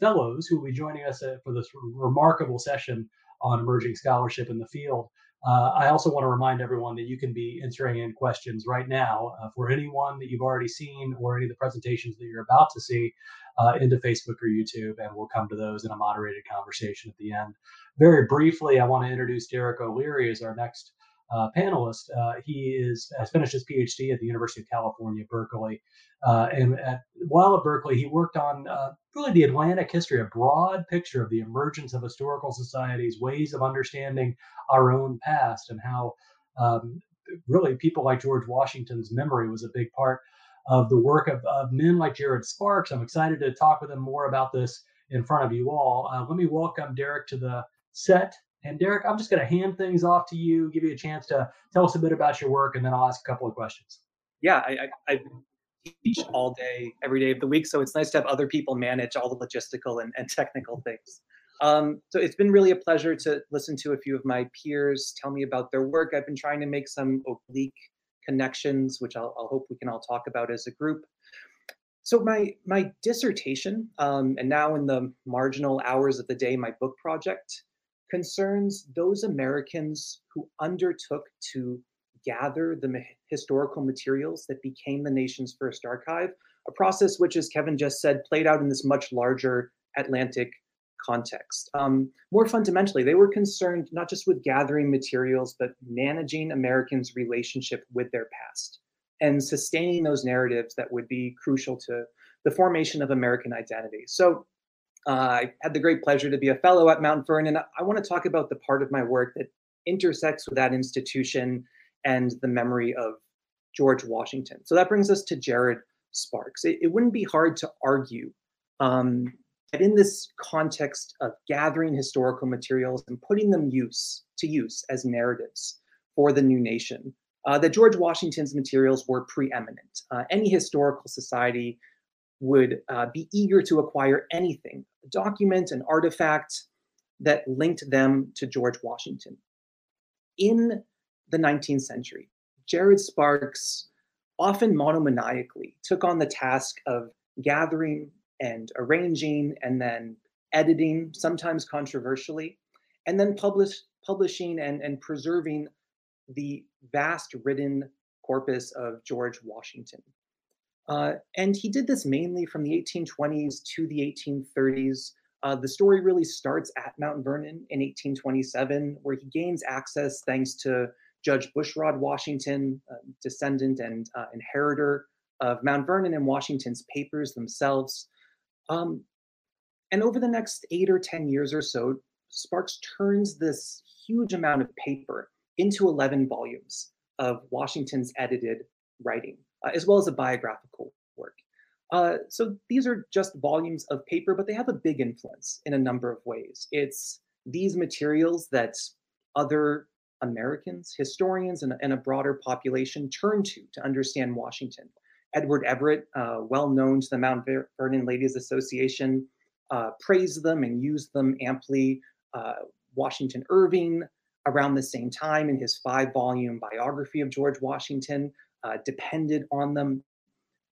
[SPEAKER 5] fellows who will be joining us for this remarkable session on emerging scholarship in the field. Uh, I also want to remind everyone that you can be entering in questions right now uh, for anyone that you've already seen or any of the presentations that you're about to see uh, into Facebook or YouTube, and we'll come to those in a moderated conversation at the end. Very briefly, I want to introduce Derek O'Leary as our next uh, panelist. Uh, he is has finished his PhD at the University of California, Berkeley, uh, and at, while at Berkeley, he worked on uh, really the Atlantic history, a broad picture of the emergence of historical societies, ways of understanding our own past, and how um, really people like George Washington's memory was a big part of the work of, of men like Jared Sparks. I'm excited to talk with him more about this in front of you all. Uh, let me welcome Derek to the set. And Derek, I'm just going to hand things off to you, give you a chance to tell us a bit about your work, and then I'll ask a couple of questions.
[SPEAKER 6] Yeah, I, I, I teach all day, every day of the week, so it's nice to have other people manage all the logistical and, and technical things. Um, so it's been really a pleasure to listen to a few of my peers tell me about their work. I've been trying to make some oblique connections, which I'll, I'll hope we can all talk about as a group. So my my dissertation, um, and now in the marginal hours of the day, my book project concerns those Americans who undertook to gather the historical materials that became the nation's first archive, a process which, as Kevin just said, played out in this much larger Atlantic context. Um, more fundamentally, they were concerned not just with gathering materials, but managing Americans' relationship with their past and sustaining those narratives that would be crucial to the formation of American identity. So uh, I had the great pleasure to be a fellow at Mount Vernon. And I want to talk about the part of my work that intersects with that institution and the memory of George Washington. So that brings us to Jared Sparks. It, it wouldn't be hard to argue um, that in this context of gathering historical materials and putting them use to use as narratives for the new nation, uh, that George Washington's materials were preeminent. Uh, any historical society would uh, be eager to acquire anything, a document, an artifact that linked them to George Washington. In the 19th century, Jared Sparks often monomaniacally took on the task of gathering and arranging and then editing, sometimes controversially, and then publish, publishing and, and preserving the vast written corpus of George Washington. Uh, and he did this mainly from the 1820s to the 1830s. Uh, the story really starts at Mount Vernon in 1827, where he gains access thanks to Judge Bushrod Washington, descendant and uh, inheritor of Mount Vernon and Washington's papers themselves. Um, and over the next eight or 10 years or so, Sparks turns this huge amount of paper into 11 volumes of Washington's edited writing, uh, as well as a biographical work. Uh, so these are just volumes of paper, but they have a big influence in a number of ways. It's these materials that other Americans, historians, and, and a broader population turn to to understand Washington. Edward Everett, uh, well known to the Mount Vernon Ladies Association, uh, praised them and used them amply. Uh, Washington Irving, around the same time in his five volume biography of George Washington, uh, depended on them.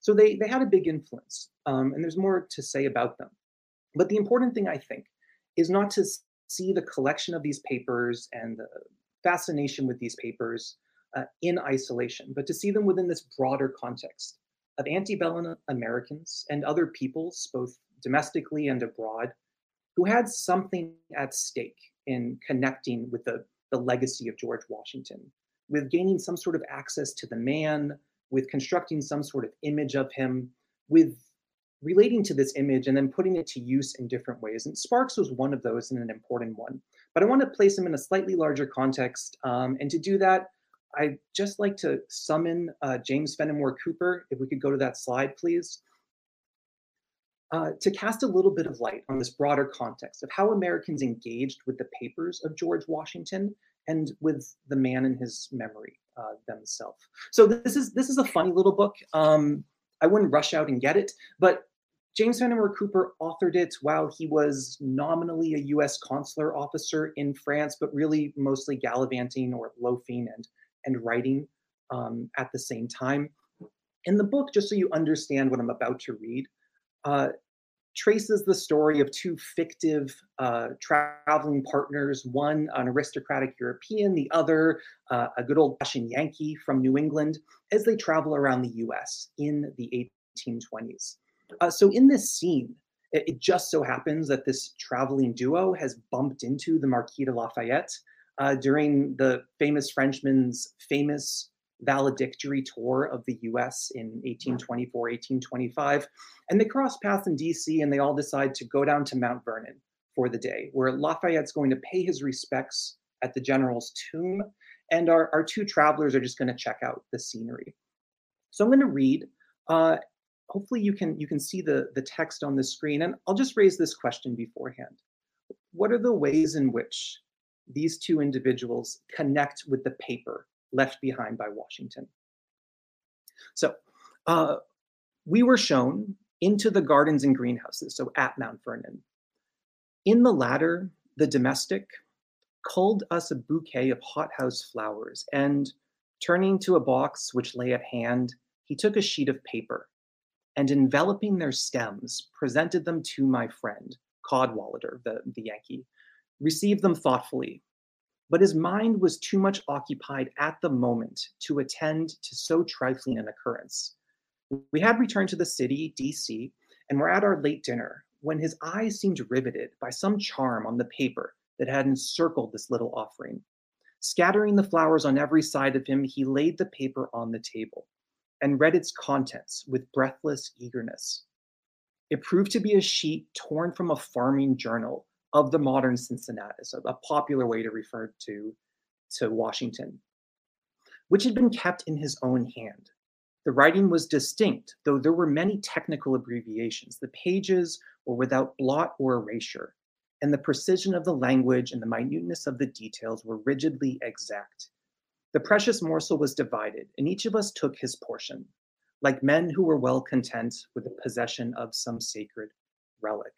[SPEAKER 6] So they, they had a big influence, um, and there's more to say about them. But the important thing, I think, is not to see the collection of these papers and the fascination with these papers uh, in isolation, but to see them within this broader context of antebellum Americans and other peoples, both domestically and abroad, who had something at stake in connecting with the the legacy of George Washington, with gaining some sort of access to the man, with constructing some sort of image of him, with relating to this image and then putting it to use in different ways. And Sparks was one of those and an important one. But I want to place him in a slightly larger context. Um, and to do that, I'd just like to summon uh, James Fenimore Cooper. If we could go to that slide, please. Uh, to cast a little bit of light on this broader context of how Americans engaged with the papers of George Washington and with the man in his memory uh, themselves. So this is this is a funny little book. Um, I wouldn't rush out and get it, but James Fenimore Cooper authored it while he was nominally a U.S. consular officer in France, but really mostly gallivanting or loafing and and writing um, at the same time. In the book, just so you understand what I'm about to read, uh, traces the story of two fictive uh, traveling partners, one an aristocratic European, the other uh, a good old fashioned Yankee from New England, as they travel around the US in the 1820s. Uh, so, in this scene, it, it, just so happens that this traveling duo has bumped into the Marquis de Lafayette uh, during the famous Frenchman's famous valedictory tour of the US in 1824, 1825. And they cross paths in DC and they all decide to go down to Mount Vernon for the day, where Lafayette's going to pay his respects at the general's tomb. And our, our two travelers are just going to check out the scenery. So I'm going to read. Uh, hopefully you can you can see the, the text on the screen. And I'll just raise this question beforehand. What are the ways in which these two individuals connect with the paper left behind by Washington. So uh, we were shown into the gardens and greenhouses, so at Mount Vernon. In the latter, the domestic culled us a bouquet of hothouse flowers, and turning to a box which lay at hand, he took a sheet of paper and enveloping their stems, presented them to my friend, Cadwallader, the, the Yankee, received them thoughtfully, but his mind was too much occupied at the moment to attend to so trifling an occurrence. We had returned to the city, DC, and were at our late dinner when his eyes seemed riveted by some charm on the paper that had encircled this little offering. Scattering the flowers on every side of him, he laid the paper on the table and read its contents with breathless eagerness. It proved to be a sheet torn from a farming journal of the modern Cincinnatus, a, a popular way to refer to, to Washington, which had been kept in his own hand. The writing was distinct, though there were many technical abbreviations. The pages were without blot or erasure, and the precision of the language and the minuteness of the details were rigidly exact. The precious morsel was divided, and each of us took his portion, like men who were well content with the possession of some sacred relic.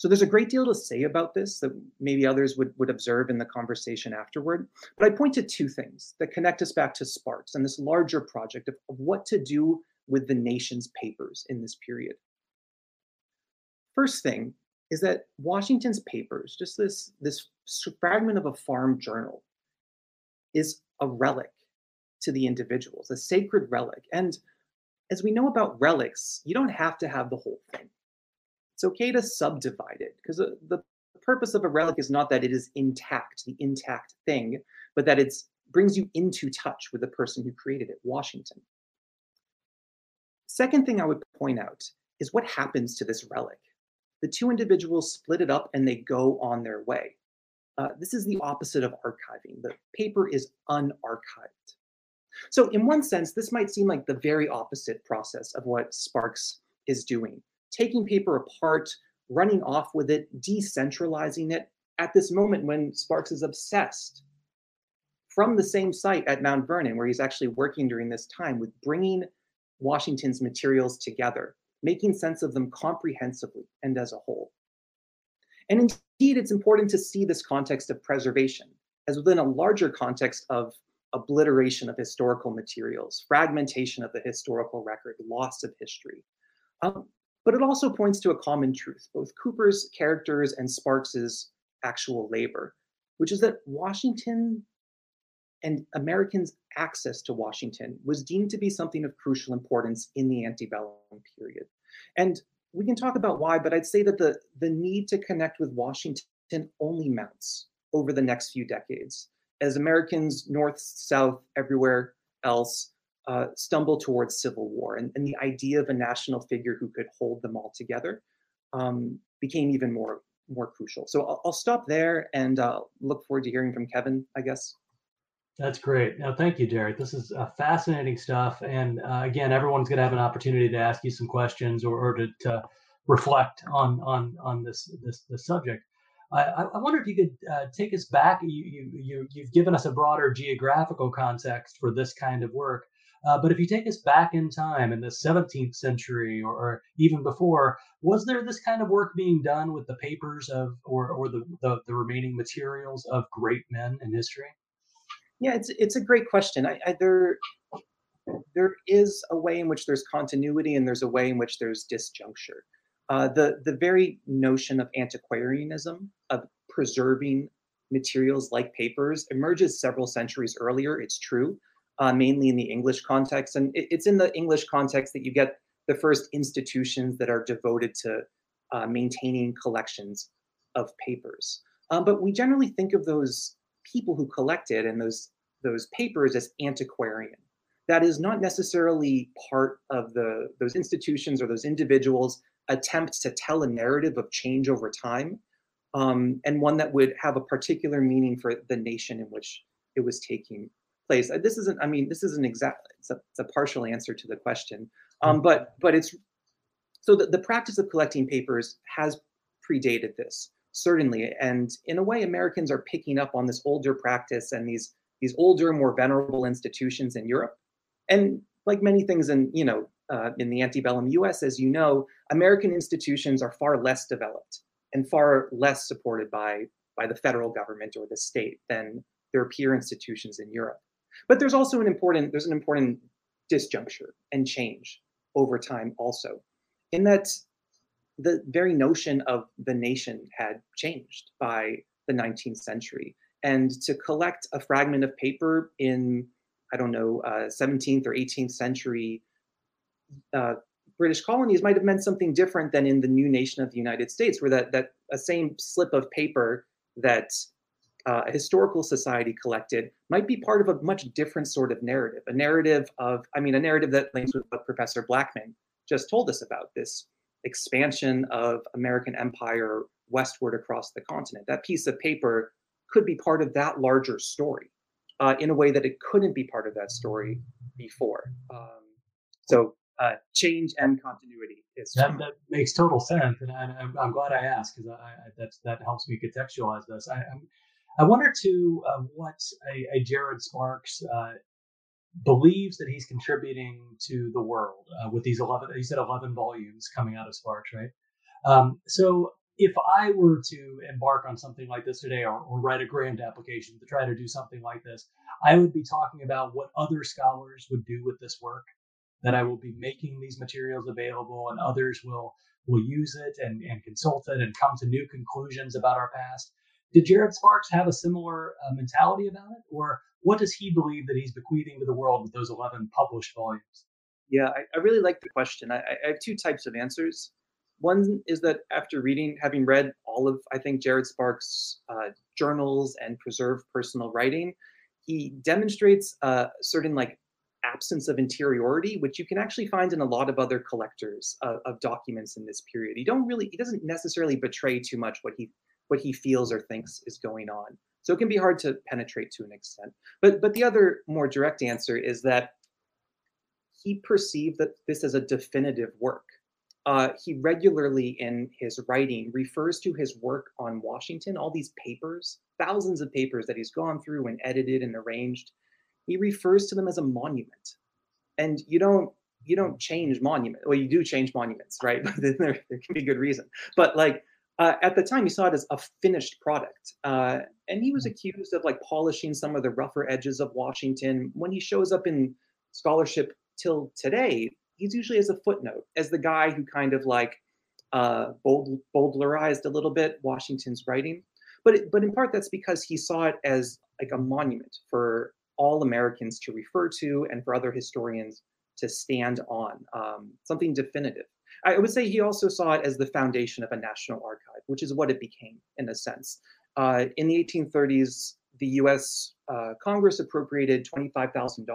[SPEAKER 6] So there's a great deal to say about this that maybe others would, would observe in the conversation afterward. But I point to two things that connect us back to Sparks and this larger project of, of what to do with the nation's papers in this period. First thing is that Washington's papers, just this, this fragment of a farm journal, is a relic to the individuals, a sacred relic. And as we know about relics, you don't have to have the whole thing. It's okay to subdivide it because the, the purpose of a relic is not that it is intact, the intact thing, but that it brings you into touch with the person who created it, Washington. Second thing I would point out is what happens to this relic the two individuals split it up and they go on their way. Uh, this is the opposite of archiving. The paper is unarchived. So, in one sense, this might seem like the very opposite process of what Sparks is doing taking paper apart, running off with it, decentralizing it at this moment when Sparks is obsessed from the same site at Mount Vernon, where he's actually working during this time with bringing Washington's materials together, making sense of them comprehensively and as a whole. And indeed, it's important to see this context of preservation as within a larger context of obliteration of historical materials, fragmentation of the historical record, loss of history. Um, but it also points to a common truth, both Cooper's characters and Sparks's actual labor, which is that Washington and Americans' access to Washington was deemed to be something of crucial importance in the antebellum period. And we can talk about why, but I'd say that the, the need to connect with Washington only mounts over the next few decades as Americans, north, south, everywhere else, uh, stumble towards civil war. And, and, the idea of a national figure who could hold them all together um, became even more, more crucial. So I'll, I'll stop there and uh, look forward to hearing from Kevin, I guess.
[SPEAKER 5] That's great. Now, thank you, Derek. This is uh, fascinating stuff. And uh, again, everyone's going to have an opportunity to ask you some questions or, or to, to, reflect on on on this this, this subject. I, I wonder if you could uh, take us back. You, you you you've given us a broader geographical context for this kind of work. Uh, but if you take us back in time in the 17th century or, or, even before, was there this kind of work being done with the papers of or, or the, the, the remaining materials of great men in history?
[SPEAKER 6] Yeah, it's it's a great question. I, I, there there is a way in which there's continuity and there's a way in which there's disjuncture. Uh, the the very notion of antiquarianism of preserving materials like papers emerges several centuries earlier. It's true, uh, mainly in the English context, and it, it's in the English context that you get the first institutions that are devoted to uh, maintaining collections of papers. Um, but we generally think of those people who collected and those those papers as antiquarian. That is not necessarily part of the those institutions or those individuals' attempt to tell a narrative of change over time, um, and one that would have a particular meaning for the nation in which it was taking place. Uh, this isn't. I mean, this isn't exactly. It's a, it's a partial answer to the question, um, mm-hmm. but but it's so the, the practice of collecting papers has predated this certainly. And in a way, Americans are picking up on this older practice and these these older, more venerable institutions in Europe. And like many things in you know uh, in the antebellum U.S., as you know, American institutions are far less developed and far less supported by by the federal government or the state than their peer institutions in Europe. But there's also an important there's an important disjuncture and change over time also, in that the very notion of the nation had changed by the 19th century. And to collect a fragment of paper in, I don't know, uh, 17th or 18th century uh, British colonies might have meant something different than in the new nation of the United States, where that, that a same slip of paper that uh, a historical society collected might be part of a much different sort of narrative, a narrative of, I mean, a narrative that links with what Professor Blaakman just told us about this expansion of American empire westward across the continent. That piece of paper could be part of that larger story uh, in a way that it couldn't be part of that story before. Um, so uh, change and continuity. Is
[SPEAKER 5] that, that makes total sense, and I, am I'm glad I asked because I, I, that helps me contextualize this. I I'm, i wonder too uh, what a, a, Jared Sparks uh, believes that he's contributing to the world uh, with these eleven. He said eleven volumes coming out of Sparks, right? Um, so if I were to embark on something like this today or, or, write a grant application to try to do something like this, I would be talking about what other scholars would do with this work, that I will be making these materials available and others will will use it and, and consult it and come to new conclusions about our past. Did Jared Sparks have a similar uh, mentality about it? Or what does he believe that he's bequeathing to the world with those 11 published volumes?
[SPEAKER 6] Yeah, I, I really like the question. I, I have two types of answers. One is that after reading, having read all of, I think, Jared Sparks' uh, journals and preserved personal writing, he demonstrates a certain like absence of interiority, which you can actually find in a lot of other collectors of, of documents in this period. He don't really, he doesn't necessarily betray too much what he what he feels or thinks is going on. So it can be hard to penetrate to an extent. But but the other more direct answer is that he perceived that this as a definitive work uh, he regularly in his writing refers to his work on Washington, all these papers, thousands of papers that he's gone through and edited and arranged. He refers to them as a monument. And you don't you don't change monument. Well, you do change monuments, right? But there, there can be good reason. But like uh, at the time, he saw it as a finished product. Uh, and he was mm. accused of like polishing some of the rougher edges of Washington. When he shows up in scholarship till today, he's usually as a footnote, as the guy who kind of like uh, bold, bowdlerized a little bit Washington's writing. But it, but in part that's because he saw it as like a monument for all Americans to refer to and for other historians to stand on, um, something definitive. I would say he also saw it as the foundation of a national archive, which is what it became in a sense. Uh, in the 1830s, the U.S. Uh, Congress appropriated $25,000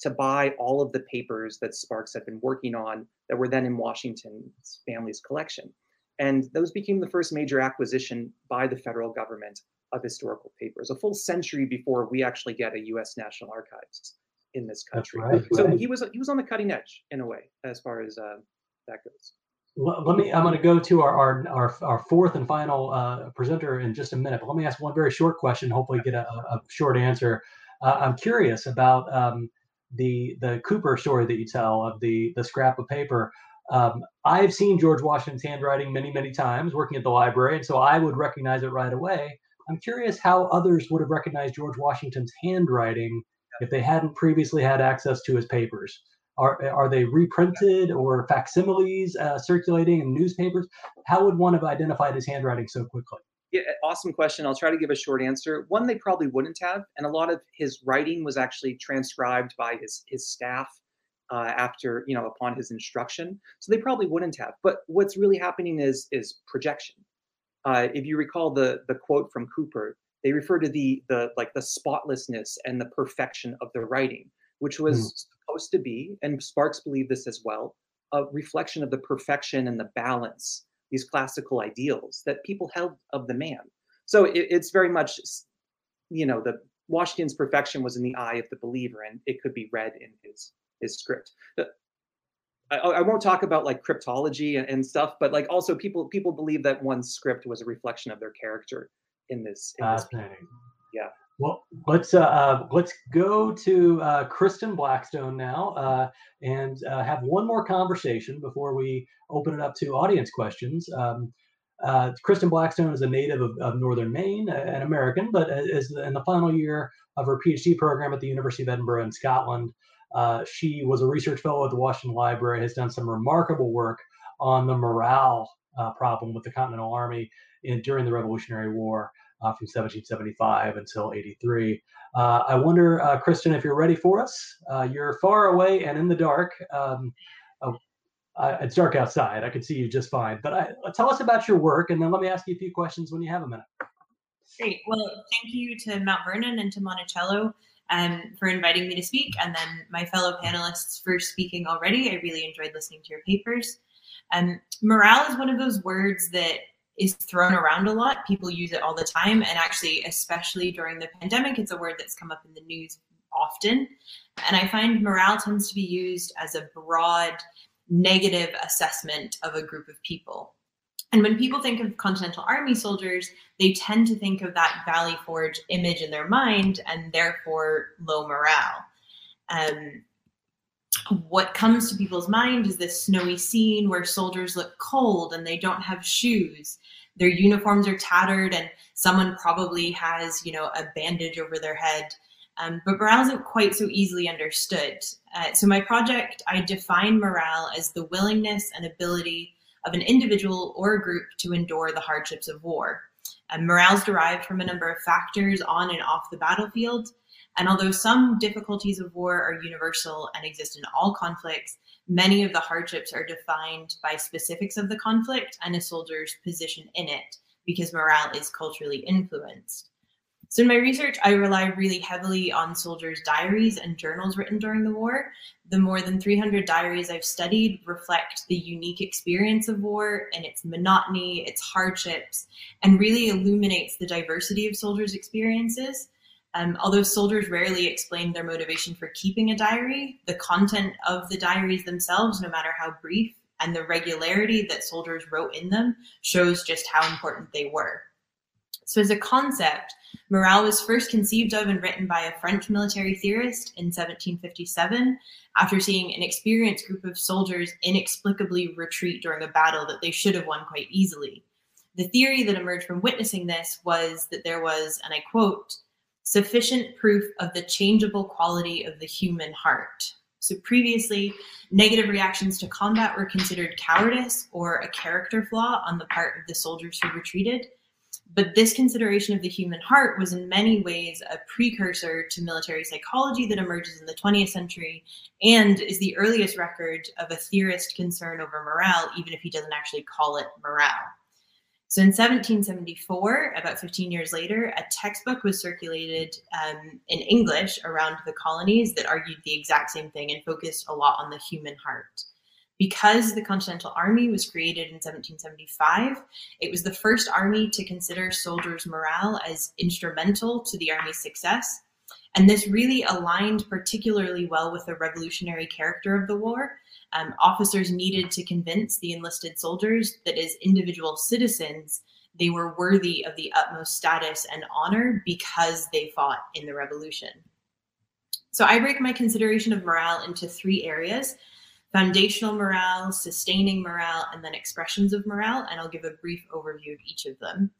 [SPEAKER 6] to buy all of the papers that Sparks had been working on that were then in Washington's family's collection. And those became the first major acquisition by the federal government of historical papers, a full century before we actually get a U.S. National Archives in this country. Right, so right. he was he was on the cutting edge in a way as far as uh, that goes.
[SPEAKER 5] Let me. I'm going to go to our our our, our fourth and final uh, presenter in just a minute. But let me ask one very short question. Hopefully, get a, a short answer. Uh, I'm curious about um, the the Cooper story that you tell of the the scrap of paper. Um, I've seen George Washington's handwriting many many times working at the library, and so I would recognize it right away. I'm curious how others would have recognized George Washington's handwriting if they hadn't previously had access to his papers. Are, are they reprinted or facsimiles uh, circulating in newspapers? How would one have identified his handwriting so quickly?
[SPEAKER 6] Yeah, awesome question. I'll try to give a short answer. One, they probably wouldn't have, and a lot of his writing was actually transcribed by his his staff uh, after you know upon his instruction, so they probably wouldn't have. But what's really happening is is projection. Uh, if you recall the the quote from Cooper, they refer to the the like the spotlessness and the perfection of the writing, which was mm. Supposed to be, and Sparks believed this as well, a reflection of the perfection and the balance these classical ideals that people held of the man. So it, it's very much, you know, the Washington's perfection was in the eye of the believer, and it could be read in his his script. I, I won't talk about like cryptology and, and, stuff, but like also people people believe that one's script was a reflection of their character in this. In this yeah.
[SPEAKER 5] Well, let's uh, uh, let's go to uh, Kristen Blackstone now uh, and uh, have one more conversation before we open it up to audience questions. Um, uh, Kristen Blackstone is a native of, of Northern Maine, an American, but is in the final year of her PhD program at the University of Edinburgh in Scotland. she was a research fellow at the Washington Library, has done some remarkable work on the morale problem with the Continental Army in, during the Revolutionary War uh, from 1775 until 83. Uh, I wonder, uh, Kristen, if you're ready for us. Uh, you're far away and in the dark. Um, oh, it's dark outside. I can see you just fine. But I, tell us about your work, and then let me ask you a few questions when you have a minute.
[SPEAKER 7] Great. Well, thank you to Mount Vernon and to Monticello um, for inviting me to speak, and then my fellow panelists for speaking already. I really enjoyed listening to your papers. Um, morale is one of those words that is thrown around a lot. People use it all the time. And actually, especially during the pandemic, it's a word that's come up in the news often. And I find morale tends to be used as a broad negative assessment of a group of people. And when people think of Continental Army soldiers, they tend to think of that Valley Forge image in their mind and therefore low morale. Um, what comes to people's mind is this snowy scene where soldiers look cold and they don't have shoes. Their uniforms are tattered and someone probably has, you know, a bandage over their head. Um, but morale isn't quite so easily understood. Uh, so my project, I define morale as the willingness and ability of an individual or a group to endure the hardships of war. Morale is derived from a number of factors on and off the battlefield. And although some difficulties of war are universal and exist in all conflicts, many of the hardships are defined by specifics of the conflict and a soldier's position in it because morale is culturally influenced. So in my research, I rely really heavily on soldiers' diaries and journals written during the war. The more than 300 diaries I've studied reflect the unique experience of war and its monotony, its hardships, and really illuminates the diversity of soldiers' experiences. Um, although soldiers rarely explain their motivation for keeping a diary, the content of the diaries themselves, no matter how brief, and the regularity that soldiers wrote in them shows just how important they were. So, as a concept, morale was first conceived of and written by a French military theorist in 1757 after seeing an experienced group of soldiers inexplicably retreat during a battle that they should have won quite easily. The theory that emerged from witnessing this was that there was, and I quote, sufficient proof of the changeable quality of the human heart. So previously, negative reactions to combat were considered cowardice or a character flaw on the part of the soldiers who retreated. But this consideration of the human heart was in many ways a precursor to military psychology that emerges in the 20th century and is the earliest record of a theorist concern over morale, even if he doesn't actually call it morale. So in 1774, about 15 years later, a textbook was circulated um, in English around the colonies that argued the exact same thing and focused a lot on the human heart. Because the Continental Army was created in 1775, it was the first army to consider soldiers' morale as instrumental to the army's success. And this really aligned particularly well with the revolutionary character of the war. Um, officers needed to convince the enlisted soldiers that as individual citizens, they were worthy of the utmost status and honor because they fought in the revolution. So I break my consideration of morale into three areas foundational morale, sustaining morale, and then expressions of morale. And I'll give a brief overview of each of them.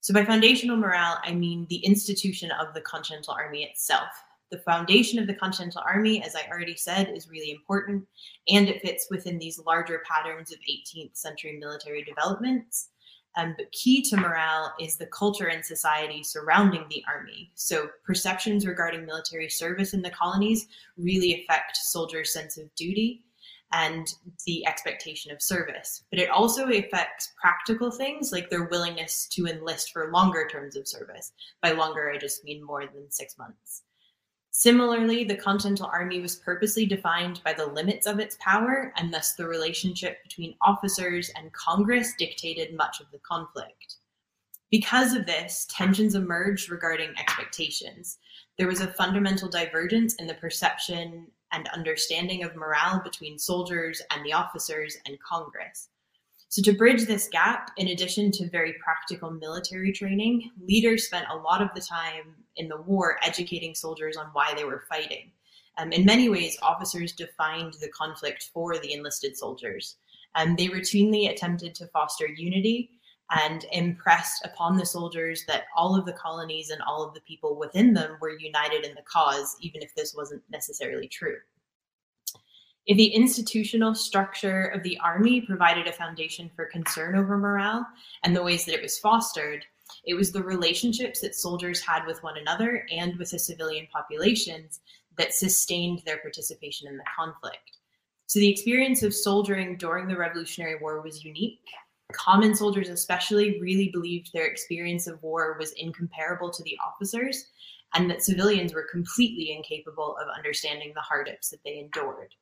[SPEAKER 7] So, by foundational morale, I mean the institution of the Continental Army itself. The foundation of the Continental Army, as I already said, is really important, and it fits within these larger patterns of 18th century military developments. Um, but key to morale is the culture and society surrounding the army. So, perceptions regarding military service in the colonies really affect soldiers' sense of duty and the expectation of service. But it also affects practical things like their willingness to enlist for longer terms of service. By longer, I just mean more than six months. Similarly, the Continental Army was purposely defined by the limits of its power, and thus the relationship between officers and Congress dictated much of the conflict. Because of this, tensions emerged regarding expectations. There was a fundamental divergence in the perception and understanding of morale between soldiers and the officers and Congress. So, to bridge this gap, in addition to very practical military training, leaders spent a lot of the time in the war educating soldiers on why they were fighting. Um, in many ways, officers defined the conflict for the enlisted soldiers. Um, they routinely attempted to foster unity and impressed upon the soldiers that all of the colonies and all of the people within them were united in the cause, even if this wasn't necessarily true. If the institutional structure of the army provided a foundation for concern over morale and the ways that it was fostered, it was the relationships that soldiers had with one another and with the civilian populations that sustained their participation in the conflict. So the experience of soldiering during the Revolutionary War was unique. Common soldiers especially really believed their experience of war was incomparable to the officers and that civilians were completely incapable of understanding the hardships that they endured.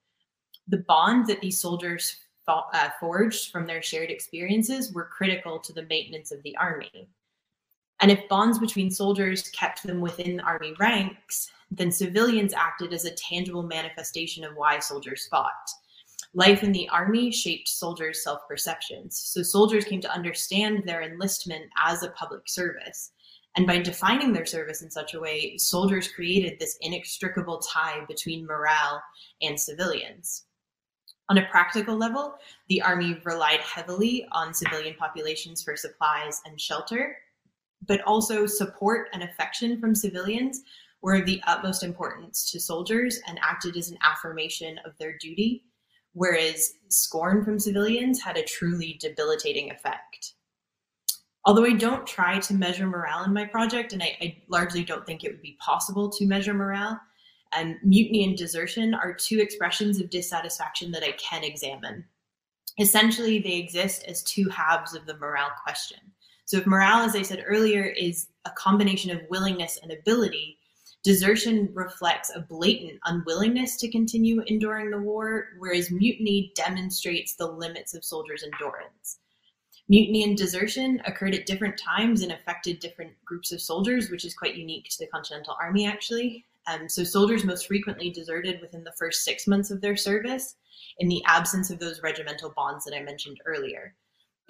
[SPEAKER 7] The bond that these soldiers uh, forged from their shared experiences were critical to the maintenance of the army and if bonds between soldiers kept them within army ranks then civilians acted as a tangible manifestation of why soldiers fought. Life in the army shaped soldiers' self perceptions. So soldiers came to understand their enlistment as a public service. And by defining their service in such a way, soldiers created this inextricable tie between morale and civilians. On a practical level, the Army relied heavily on civilian populations for supplies and shelter, but also support and affection from civilians were of the utmost importance to soldiers and acted as an affirmation of their duty, whereas scorn from civilians had a truly debilitating effect although I don't try to measure morale in my project, and I, I, largely don't think it would be possible to measure morale, and mutiny and desertion are two expressions of dissatisfaction that I can examine. Essentially, they exist as two halves of the morale question. So, if morale, as I said earlier, is a combination of willingness and ability, desertion reflects a blatant unwillingness to continue enduring the war, whereas mutiny demonstrates the limits of soldiers' endurance. Mutiny and desertion occurred at different times and affected different groups of soldiers, which is quite unique to the Continental Army, actually. Um, so, soldiers most frequently deserted within the first six months of their service in the absence of those regimental bonds that I mentioned earlier.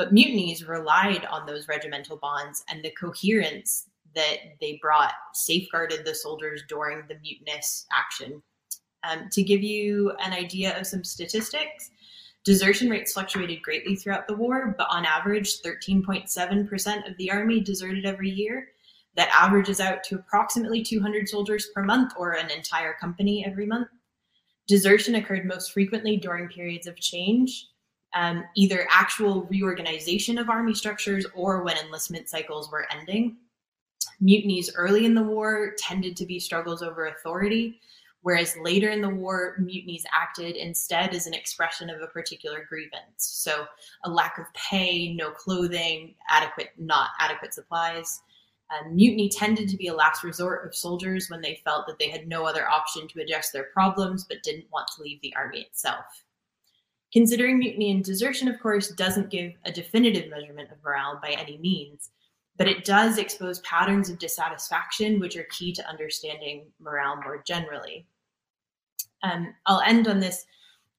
[SPEAKER 7] But mutinies relied on those regimental bonds and the coherence that they brought safeguarded the soldiers during the mutinous action. Um, to give you an idea of some statistics, Desertion rates fluctuated greatly throughout the war, but on average, 13.7% of the Army deserted every year. That averages out to approximately 200 soldiers per month or an entire company every month. Desertion occurred most frequently during periods of change, um, either actual reorganization of Army structures or when enlistment cycles were ending. Mutinies early in the war tended to be struggles over authority, whereas later in the war, mutinies acted instead as an expression of a particular grievance. So a lack of pay, no clothing, adequate, not adequate supplies. And mutiny tended to be a last resort of soldiers when they felt that they had no other option to address their problems but didn't want to leave the army itself. Considering mutiny and desertion, of course, doesn't give a definitive measurement of morale by any means, but it does expose patterns of dissatisfaction, which are key to understanding morale more generally. Um, I'll end on this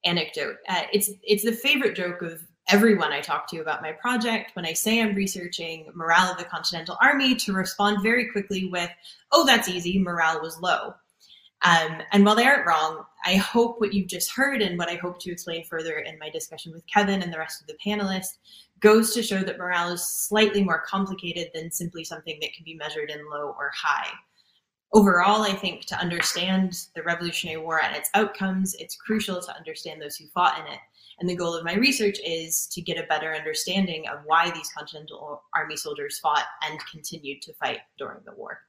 [SPEAKER 7] anecdote. Uh, it's it's the favorite joke of everyone I talk to about my project when I say I'm researching morale of the Continental Army to respond very quickly with, "Oh, that's easy. Morale was low." Um, and while they aren't wrong, I hope what you've just heard and what I hope to explain further in my discussion with Kevin and the rest of the panelists goes to show that morale is slightly more complicated than simply something that can be measured in low or high. Overall, I think to understand the Revolutionary War and its outcomes, it's crucial to understand those who fought in it. And the goal of my research is to get a better understanding of why these Continental Army soldiers fought and continued to fight during the war.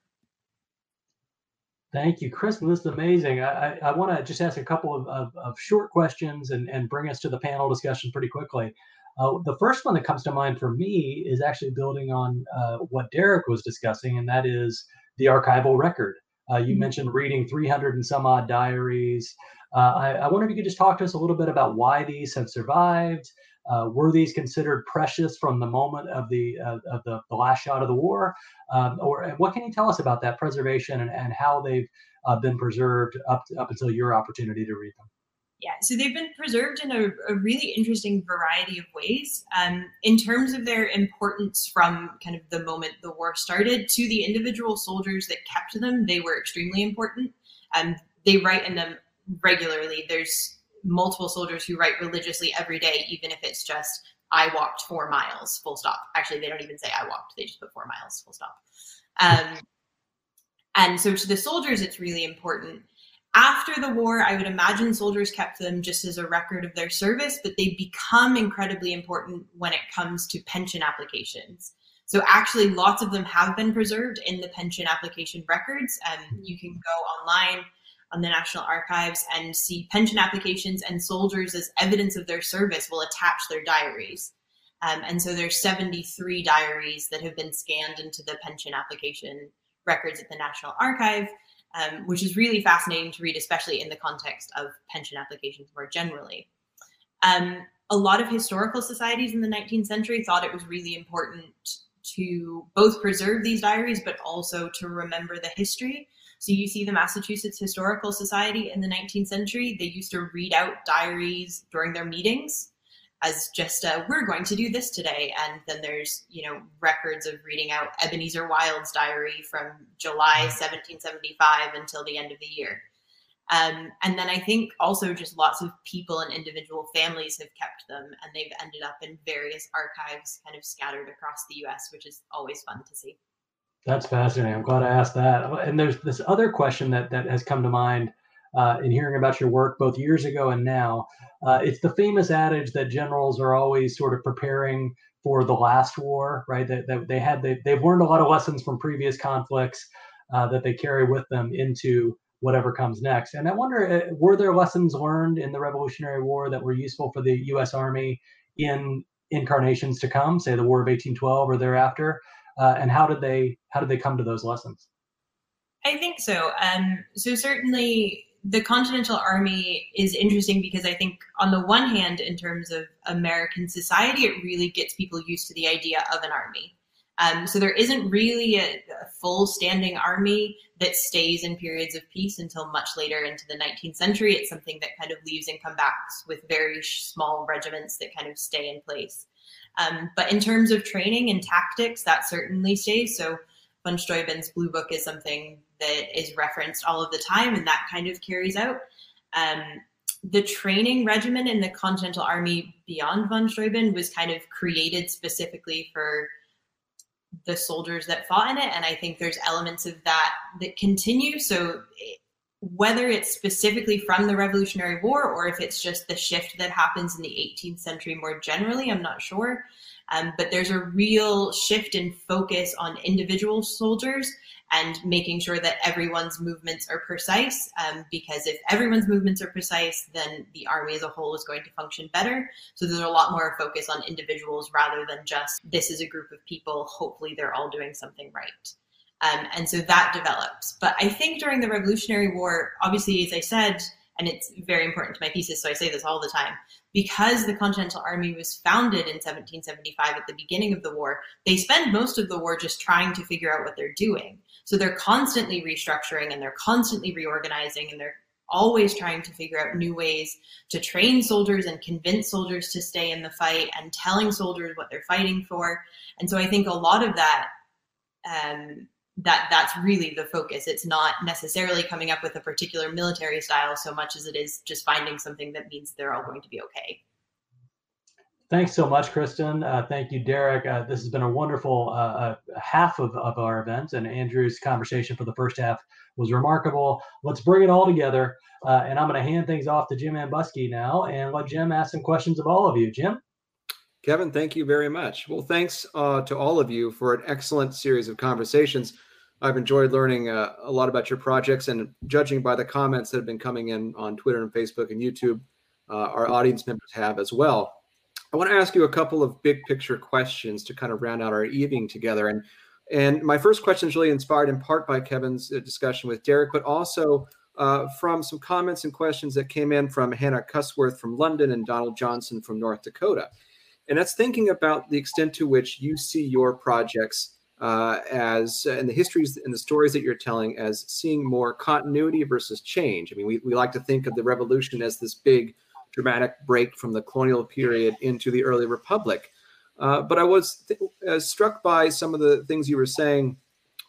[SPEAKER 5] Thank you, Chris. This is amazing. I, I, I want to just ask a couple of, of, of, short questions and, and bring us to the panel discussion pretty quickly. Uh, the first one that comes to mind for me is actually building on uh, what Derek was discussing, and that is the archival record. Uh, you mm-hmm. mentioned reading 300 and some odd diaries. Uh, I, I, wonder if you could just talk to us a little bit about why these have survived. Uh, were these considered precious from the moment of the uh, of the, the, last shot of the war, um, or what can you tell us about that preservation and, and how they've uh, been preserved up to, up until your opportunity to read them?
[SPEAKER 7] Yeah, so they've been preserved in a, a really interesting variety of ways. Um, in terms of their importance from kind of the moment the war started to the individual soldiers that kept them, they were extremely important. Um, they write in them regularly. There's multiple soldiers who write religiously every day, even if it's just I walked four miles, full stop. Actually, they don't even say I walked; they just put four miles, full stop. Um, and so, to the soldiers, it's really important. After the war, I would imagine soldiers kept them just as a record of their service, but they become incredibly important when it comes to pension applications. So actually, lots of them have been preserved in the pension application records. And you can go online on the National Archives and see pension applications and soldiers as evidence of their service will attach their diaries. Um, and so there's 73 diaries that have been scanned into the pension application records at the National Archive, um, which is really fascinating to read, especially in the context of pension applications more generally. Um, a lot of historical societies in the 19th century thought it was really important to both preserve these diaries, but also to remember the history. So you see the Massachusetts Historical Society in the 19th century, they used to read out diaries during their meetings as just a, we're going to do this today. And then there's, you know, records of reading out Ebenezer Wild's diary from July 1775 until the end of the year. Um, and then I think also just lots of people and individual families have kept them and they've ended up in various archives kind of scattered across the US, which is always fun to see.
[SPEAKER 5] That's fascinating. I'm glad I asked that. And there's this other question that, that has come to mind uh, in hearing about your work both years ago and now. Uh, it's the famous adage that generals are always sort of preparing for the last war, right? That, that they had they, they've learned a lot of lessons from previous conflicts uh, that they carry with them into whatever comes next. And I wonder, uh, were there lessons learned in the Revolutionary War that were useful for the U.S. Army in incarnations to come, say the War of 1812 or thereafter? Uh, and how did they how did they come to those lessons?
[SPEAKER 7] I think so. Um, so certainly the Continental Army is interesting because I think, on the one hand, in terms of American society, it really gets people used to the idea of an army. Um, so there isn't really a, a, full standing army that stays in periods of peace until much later into the 19th century. It's something that kind of leaves and comes back with very small regiments that kind of stay in place. Um, but in terms of training and tactics, that certainly stays. So von Steuben's Blue Book is something that is referenced all of the time, and that kind of carries out. Um, the training regimen in the Continental Army beyond von Steuben was kind of created specifically for the soldiers that fought in it, and I think there's elements of that that continue. So whether it's specifically from the Revolutionary War or if it's just the shift that happens in the 18th century more generally, I'm not sure. Um, but there's a real shift in focus on individual soldiers and making sure that everyone's movements are precise. Um, because if everyone's movements are precise, then the army as a whole is going to function better. So there's a lot more focus on individuals rather than just this is a group of people. Hopefully, they're all doing something right. Um, and so that develops. But I think during the Revolutionary War, obviously, as I said, and it's very important to my thesis, so I say this all the time. Because the Continental Army was founded in 1775 at the beginning of the war, they spend most of the war just trying to figure out what they're doing. So they're constantly restructuring and they're constantly reorganizing and they're always trying to figure out new ways to train soldiers and convince soldiers to stay in the fight and telling soldiers what they're fighting for. And so I think a lot of that um, that that's really the focus. It's not necessarily coming up with a particular military style so much as it is just finding something that means they're all going to be okay.
[SPEAKER 5] Thanks so much, Kristen. Uh, thank you, Derek. Uh, this has been a wonderful uh, uh, half of, of our event, and Andrew's conversation for the first half was remarkable. Let's bring it all together, uh, and I'm going to hand things off to Jim Ambuske now and let Jim ask some questions of all of you. Jim?
[SPEAKER 1] Kevin, thank you very much. Well, thanks uh, to all of you for an excellent series of conversations. I've enjoyed learning uh, a lot about your projects, and judging by the comments that have been coming in on Twitter and Facebook and YouTube, uh, our audience members have as well. I want to ask you a couple of big picture questions to kind of round out our evening together. And and my first question is really inspired in part by Kevin's uh, discussion with Derek, but also uh, from some comments and questions that came in from Hannah Cusworth from London and Donald Johnson from North Dakota. And that's thinking about the extent to which you see your projects uh, as and the histories and the stories that you're telling as seeing more continuity versus change. I mean, we, we like to think of the revolution as this big dramatic break from the colonial period into the early republic. Uh, but I was th- uh, struck by some of the things you were saying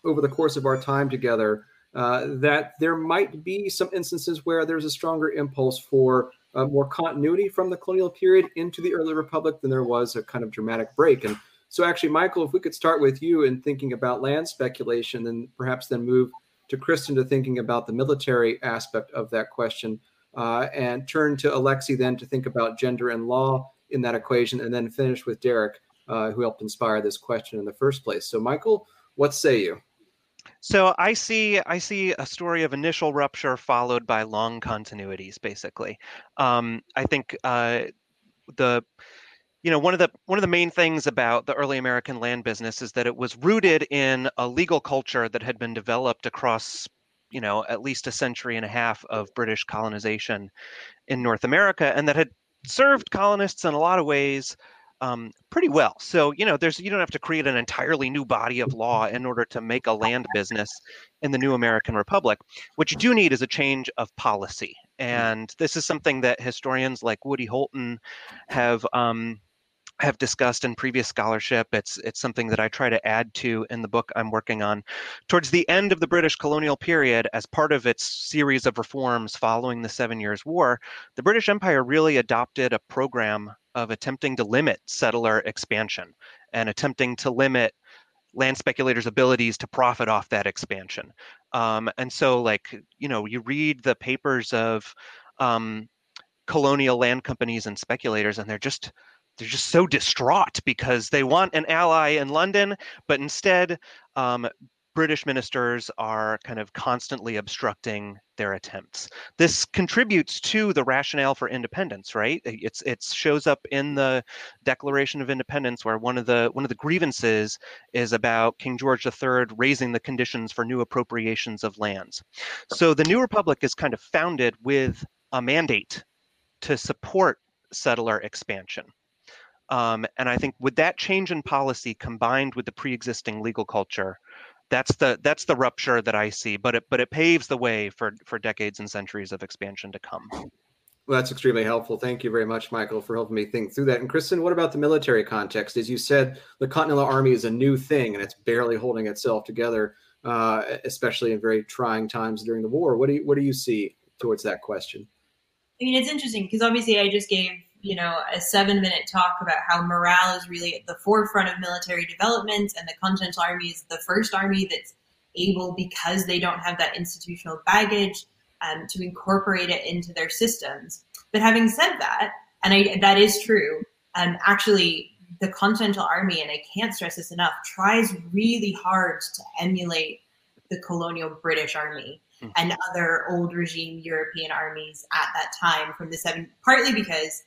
[SPEAKER 1] over the course of our time together uh, that there might be some instances where there's a stronger impulse for uh, more continuity from the colonial period into the early republic than there was a kind of dramatic break. And so, actually, Michael, if we could start with you in thinking about land speculation, and perhaps then move to Kristen to thinking about the military aspect of that question uh, and turn to Alexi then to think about gender and law in that equation, and then finish with Derek, uh, who helped inspire this question in the first place. So, Michael, what say you?
[SPEAKER 4] So I see I see a story of initial rupture followed by long continuities. Basically, um, I think uh, the you know one of the one of the main things about the early American land business is that it was rooted in a legal culture that had been developed across you know at least a century and a half of British colonization in North America, and that had served colonists in a lot of ways um, pretty well. So you know, there's you don't have to create an entirely new body of law in order to make a land business in the new American Republic. What you do need is a change of policy, and this is something that historians like Woody Holton have. Um, have discussed in previous scholarship. It's it's something that I try to add to in the book I'm working on. Towards the end of the British colonial period, as part of its series of reforms following the Seven Years' War, the British Empire really adopted a program of attempting to limit settler expansion and attempting to limit land speculators' abilities to profit off that expansion. Um, and so, like you know, you read the papers of um, colonial land companies and speculators, and they're just they're just so distraught because they want an ally in London, but instead, um, British ministers are kind of constantly obstructing their attempts. This contributes to the rationale for independence, right? It's it shows up in the Declaration of Independence, where one of the one of the grievances is about King George III raising the conditions for new appropriations of lands. So the new republic is kind of founded with a mandate to support settler expansion. Um, and I think with that change in policy combined with the pre-existing legal culture, that's the that's the rupture that I see. But it but it paves the way for for decades and centuries of expansion to come.
[SPEAKER 1] Well, that's extremely helpful. Thank you very much, Michael, for helping me think through that. And Kristen, what about the military context? As you said, the Continental Army is a new thing, and it's barely holding itself together, uh, especially in very trying times during the war. What do you what do you see towards that question?
[SPEAKER 7] I mean, it's interesting because obviously I just gave you know, a seven minute talk about how morale is really at the forefront of military development and the Continental Army is the first army that's able, because they don't have that institutional baggage, um, to incorporate it into their systems. But having said that, and I, that is true, um, actually, the Continental Army, and I can't stress this enough, tries really hard to emulate the colonial British Army mm-hmm. and other old regime European armies at that time from the seven, partly because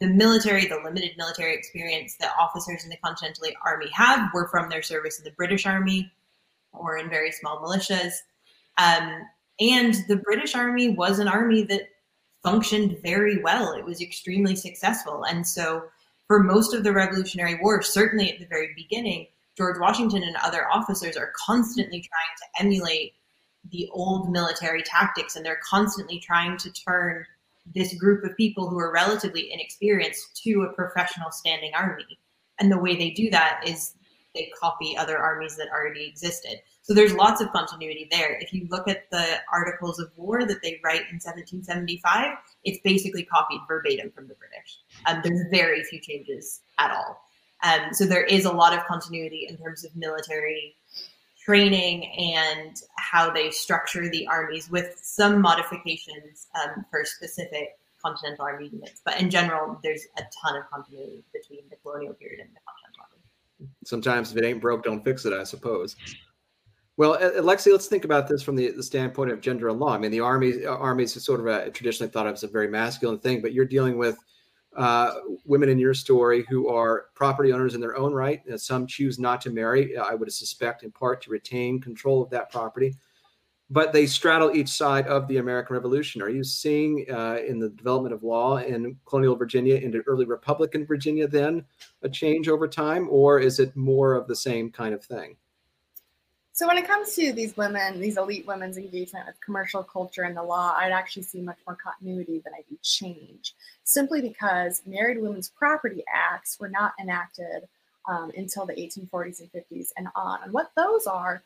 [SPEAKER 7] the military, the limited military experience that officers in the Continental Army have were from their service in the British Army or in very small militias. Um, and the British Army was an army that functioned very well. It was extremely successful. And so, for most of the Revolutionary War, certainly at the very beginning, George Washington and other officers are constantly trying to emulate the old military tactics and they're constantly trying to turn this group of people who are relatively inexperienced to a professional standing army. And the way they do that is they copy other armies that already existed. So there's lots of continuity there. If you look at the articles of war that they write in 1775, it's basically copied verbatim from the British. Um, there's very few changes at all. Um, so there is a lot of continuity in terms of military training and how they structure the armies with some modifications um, for specific continental army units. But in general, there's a ton of continuity between the colonial period and the continental army.
[SPEAKER 1] Sometimes if it ain't broke, don't fix it, I suppose. Well, Alexi, let's think about this from the, the standpoint of gender and law. I mean, the army armies is sort of a, traditionally thought of as a very masculine thing, but you're dealing with uh, women in your story who are property owners in their own right. some choose not to marry, I would suspect, in part to retain control of that property. But they straddle each side of the American Revolution. Are you seeing uh, in the development of law in colonial Virginia into early Republican Virginia then a change over time, or is it more of the same kind of thing?
[SPEAKER 3] So when it comes to these women, these elite women's engagement with commercial culture and the law, I'd actually see much more continuity than I do change, simply because married women's property acts were not enacted um, until the 1840s and 50s and on. And what those are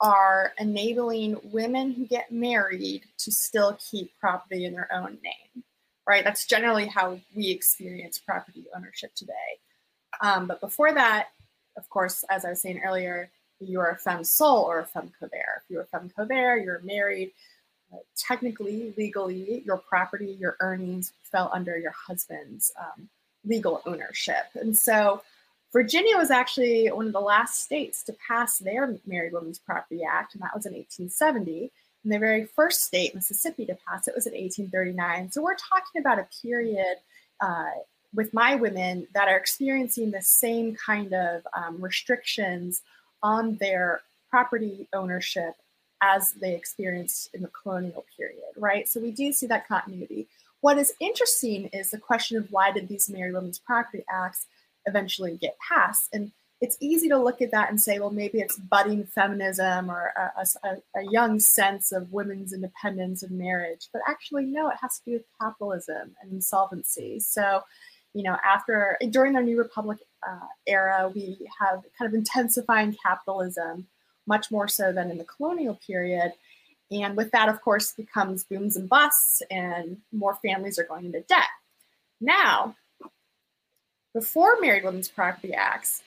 [SPEAKER 3] are enabling women who get married to still keep property in their own name, right? That's generally how we experience property ownership today. Um, but before that, of course, as I was saying earlier, you're a femme sole or a femme covert. If you're a femme covert, you're married. Uh, technically, legally, your property, your earnings fell under your husband's um, legal ownership. And so Virginia was actually one of the last states to pass their Married Women's Property Act, and that was in 1870. And the very first state, Mississippi, to pass it was in 1839. So we're talking about a period uh, with my women that are experiencing the same kind of um, restrictions on their property ownership as they experienced in the colonial period, right? So we do see that continuity. What is interesting is the question of why did these Married Women's Property Acts eventually get passed. And it's easy to look at that and say, well, maybe it's budding feminism or a, a, a, young sense of women's independence and marriage. But actually, no, it has to do with capitalism and insolvency. So, you know, after during the New Republic uh, era, we have kind of intensifying capitalism, much more so than in the colonial period. And with that, of course, becomes booms and busts, and more families are going into debt. Now, before Married Women's Property Acts,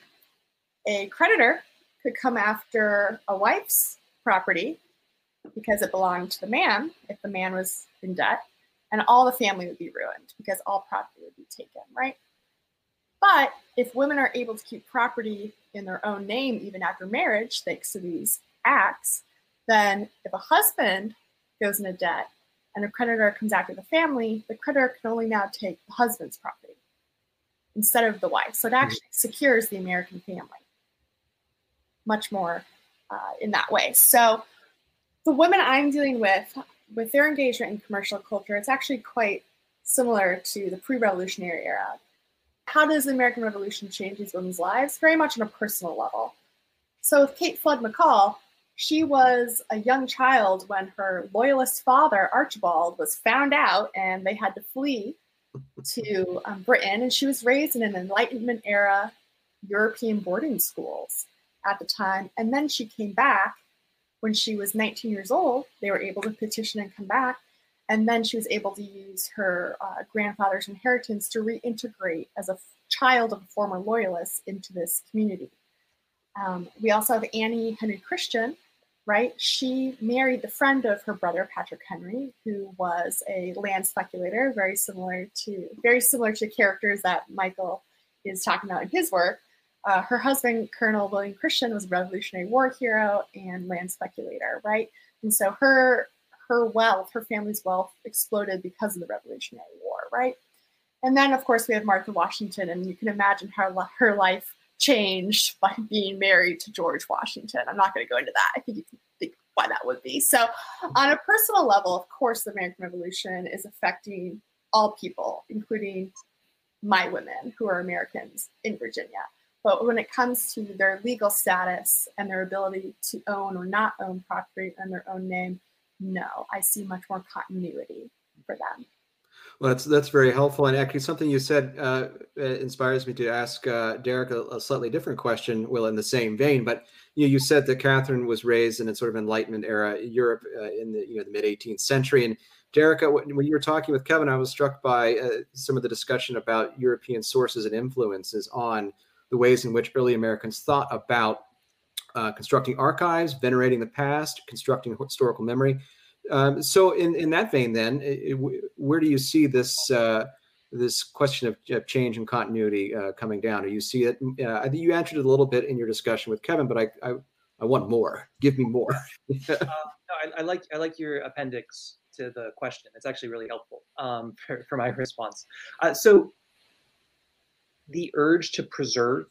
[SPEAKER 3] a creditor could come after a wife's property because it belonged to the man if the man was in debt, and all the family would be ruined because all property would be taken, right? But if women are able to keep property in their own name even after marriage, thanks to these acts, then if a husband goes into debt and a creditor comes after the family, the creditor can only now take the husband's property instead of the wife. So it actually secures the American family much more uh, in that way. So the women I'm dealing with, with their engagement in commercial culture, it's actually quite similar to the pre-revolutionary era. How does the American Revolution change these women's lives? Very much on a personal level. So with Kate Flood McCall, she was a young child when her loyalist father, Archibald, was found out and they had to flee to um, Britain. And she was raised in an Enlightenment era European boarding schools at the time. And then she came back when she was 19 years old. They were able to petition and come back. And then she was able to use her uh, grandfather's inheritance to reintegrate as a child of a former loyalist into this community. Um, we also have Annie Henry Christian, right? She married the friend of her brother Patrick Henry, who was a land speculator, very similar to very similar to characters that Michael is talking about in his work. Uh, her husband, Colonel William Christian, was a Revolutionary War hero and land speculator, right? And so her her wealth, her family's wealth, exploded because of the Revolutionary War, right? And then, of course, we have Martha Washington, and you can imagine how her life changed by being married to George Washington. I'm not going to go into that. I think you can think why that would be. So, on a personal level, of course, the American Revolution is affecting all people, including my women who are Americans in Virginia. But when it comes to their legal status and their ability to own or not own property in their own name, no, I see much more continuity for them.
[SPEAKER 1] Well, that's that's very helpful, and actually, something you said uh, inspires me to ask uh, Derek a, a, slightly different question. Will, in the same vein, but you know, you said that Catherine was raised in a sort of Enlightenment era Europe uh, in the you know the mid 18th century, and Derek, when you were talking with Kevin, I was struck by uh, some of the discussion about European sources and influences on the ways in which early Americans thought about uh, constructing archives, venerating the past, constructing historical memory. Um, so, in, in that vein, then, it, it, where do you see this uh, this question of, of, change and continuity uh, coming down? Do you see it? Uh, I think you answered it a little bit in your discussion with Kevin, but I I, I want more. Give me more.
[SPEAKER 6] Uh, no, I, I, like I like your appendix to the question. It's actually really helpful um, for, for my response. Uh, so the urge to preserve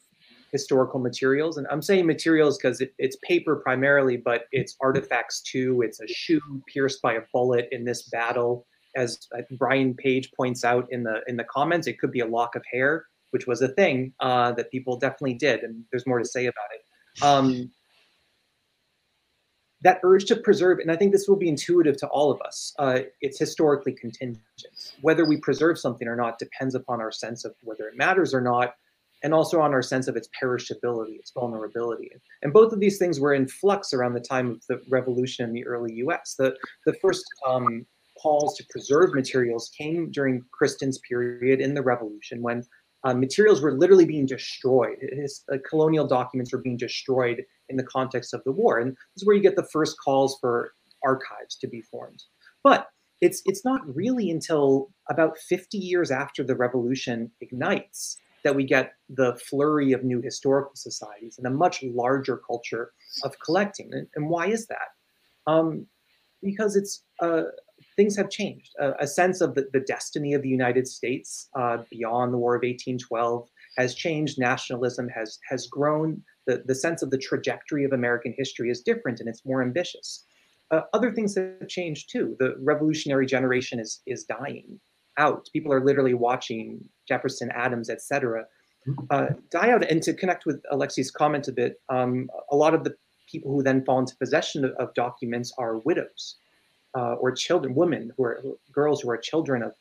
[SPEAKER 6] historical materials. And I'm saying materials because it, it's paper primarily, but it's artifacts too. It's a shoe pierced by a bullet in this battle. As Brian Page points out in the in the comments, it could be a lock of hair, which was a thing uh, that people definitely did, and there's more to say about it. Um, that urge to preserve, and I think this will be intuitive to all of us, uh, it's historically contingent. Whether we preserve something or not depends upon our sense of whether it matters or not, and also on our sense of its perishability, its vulnerability. And both of these things were in flux around the time of the revolution in the early US. The, the first um, calls to preserve materials came during Kristen's period in the revolution when uh, materials were literally being destroyed. His uh, colonial documents were being destroyed in the context of the war. And this is where you get the first calls for archives to be formed. But it's, it's not really until about 50 years after the revolution ignites that we get the flurry of new historical societies and a much larger culture of collecting. And, and why is that? Um, because it's uh, things have changed. A sense of the, the, destiny of the United States uh, beyond the War of 1812 has changed. Nationalism has has grown. The, the sense of the trajectory of American history is different and it's more ambitious. Uh, other things have changed too. The revolutionary generation is is dying out. People are literally watching Jefferson, Adams, etc., uh, die out. And to connect with Alexi's comment a bit, um, a lot of the people who then fall into possession of, of documents are widows uh, or children, women who are girls who are children of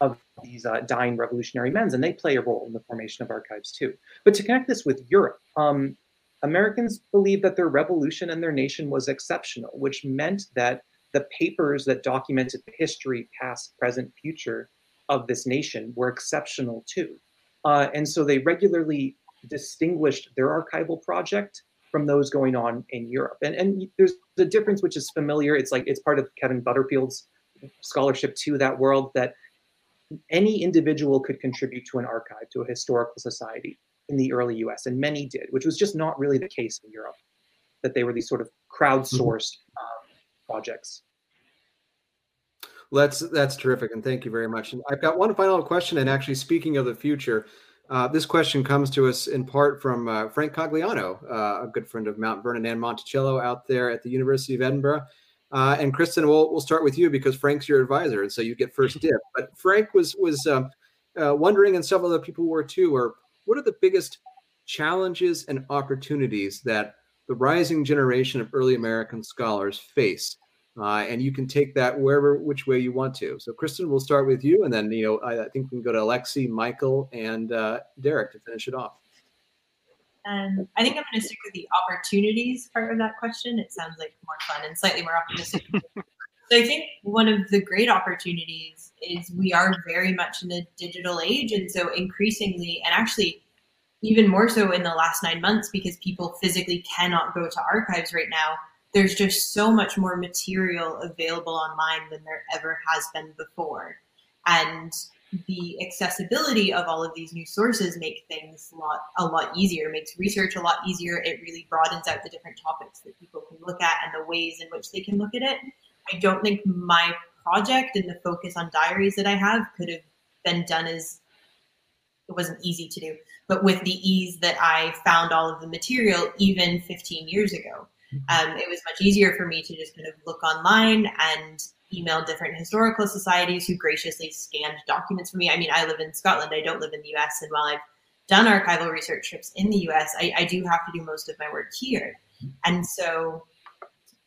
[SPEAKER 6] of these uh, dying revolutionary men, and they play a role in the formation of archives too. But to connect this with Europe, um, Americans believed that their revolution and their nation was exceptional, which meant that the papers that documented the history, past, present, future of this nation were exceptional too. Uh, and so they regularly distinguished their archival project from those going on in Europe. And, and there's a difference which is familiar. It's like it's part of Kevin Butterfield's scholarship to that world that any individual could contribute to an archive, to a historical society in the early US, and many did, which was just not really the case in Europe, that they were these sort of crowdsourced mm-hmm. Projects.
[SPEAKER 1] Well, that's that's terrific, and thank you very much. And I've got one final question. And actually, speaking of the future, uh, this question comes to us in part from uh, Frank Cogliano, uh, a good friend of Mount Vernon and Monticello out there at the University of Edinburgh. Uh, and Kristen, we'll we'll start with you because Frank's your advisor, and so you get first dip. But Frank was was um, uh, wondering, and several other people were too, are what are the biggest challenges and opportunities that the rising generation of early American scholars face uh, and you can take that wherever, which way you want to. So, Kristen, we'll start with you, and then you know I, I think we can go to Alexi, Michael, and uh, Derek to finish it off.
[SPEAKER 7] Um, I think I'm going to stick with the opportunities part of that question. It sounds like more fun and slightly more optimistic. so, I think one of the great opportunities is we are very much in a digital age, and so increasingly, and actually even more so in the last nine months, because people physically cannot go to archives right now there's just so much more material available online than there ever has been before. And the accessibility of all of these new sources make things a lot a lot easier, makes research a lot easier. It really broadens out the different topics that people can look at and the ways in which they can look at it. I don't think my project and the focus on diaries that I have could have been done as it wasn't easy to do, but with the ease that I found all of the material even 15 years ago. Um, it was much easier for me to just kind of look online and email different historical societies who graciously scanned documents for me. I mean, I live in Scotland, I don't live in the US. And while I've done archival research trips in the US, I, I do have to do most of my work here. And so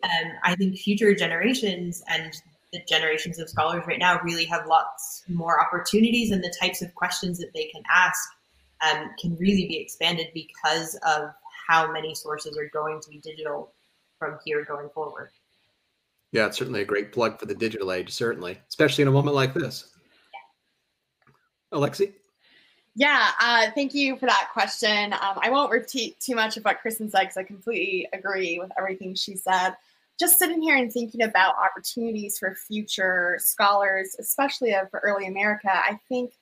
[SPEAKER 7] um, I think future generations and the generations of scholars right now really have lots more opportunities and the types of questions that they can ask um, can really be expanded because of how many sources are going to be digital from here going forward.
[SPEAKER 1] Yeah, it's certainly a great plug for the digital age, certainly, especially in a moment like this. Yeah. Alexi?
[SPEAKER 3] Yeah, uh, thank you for that question. Um, I won't repeat too much of what Kristen said because I completely agree with everything she said. Just sitting here and thinking about opportunities for future scholars, especially of early America, I think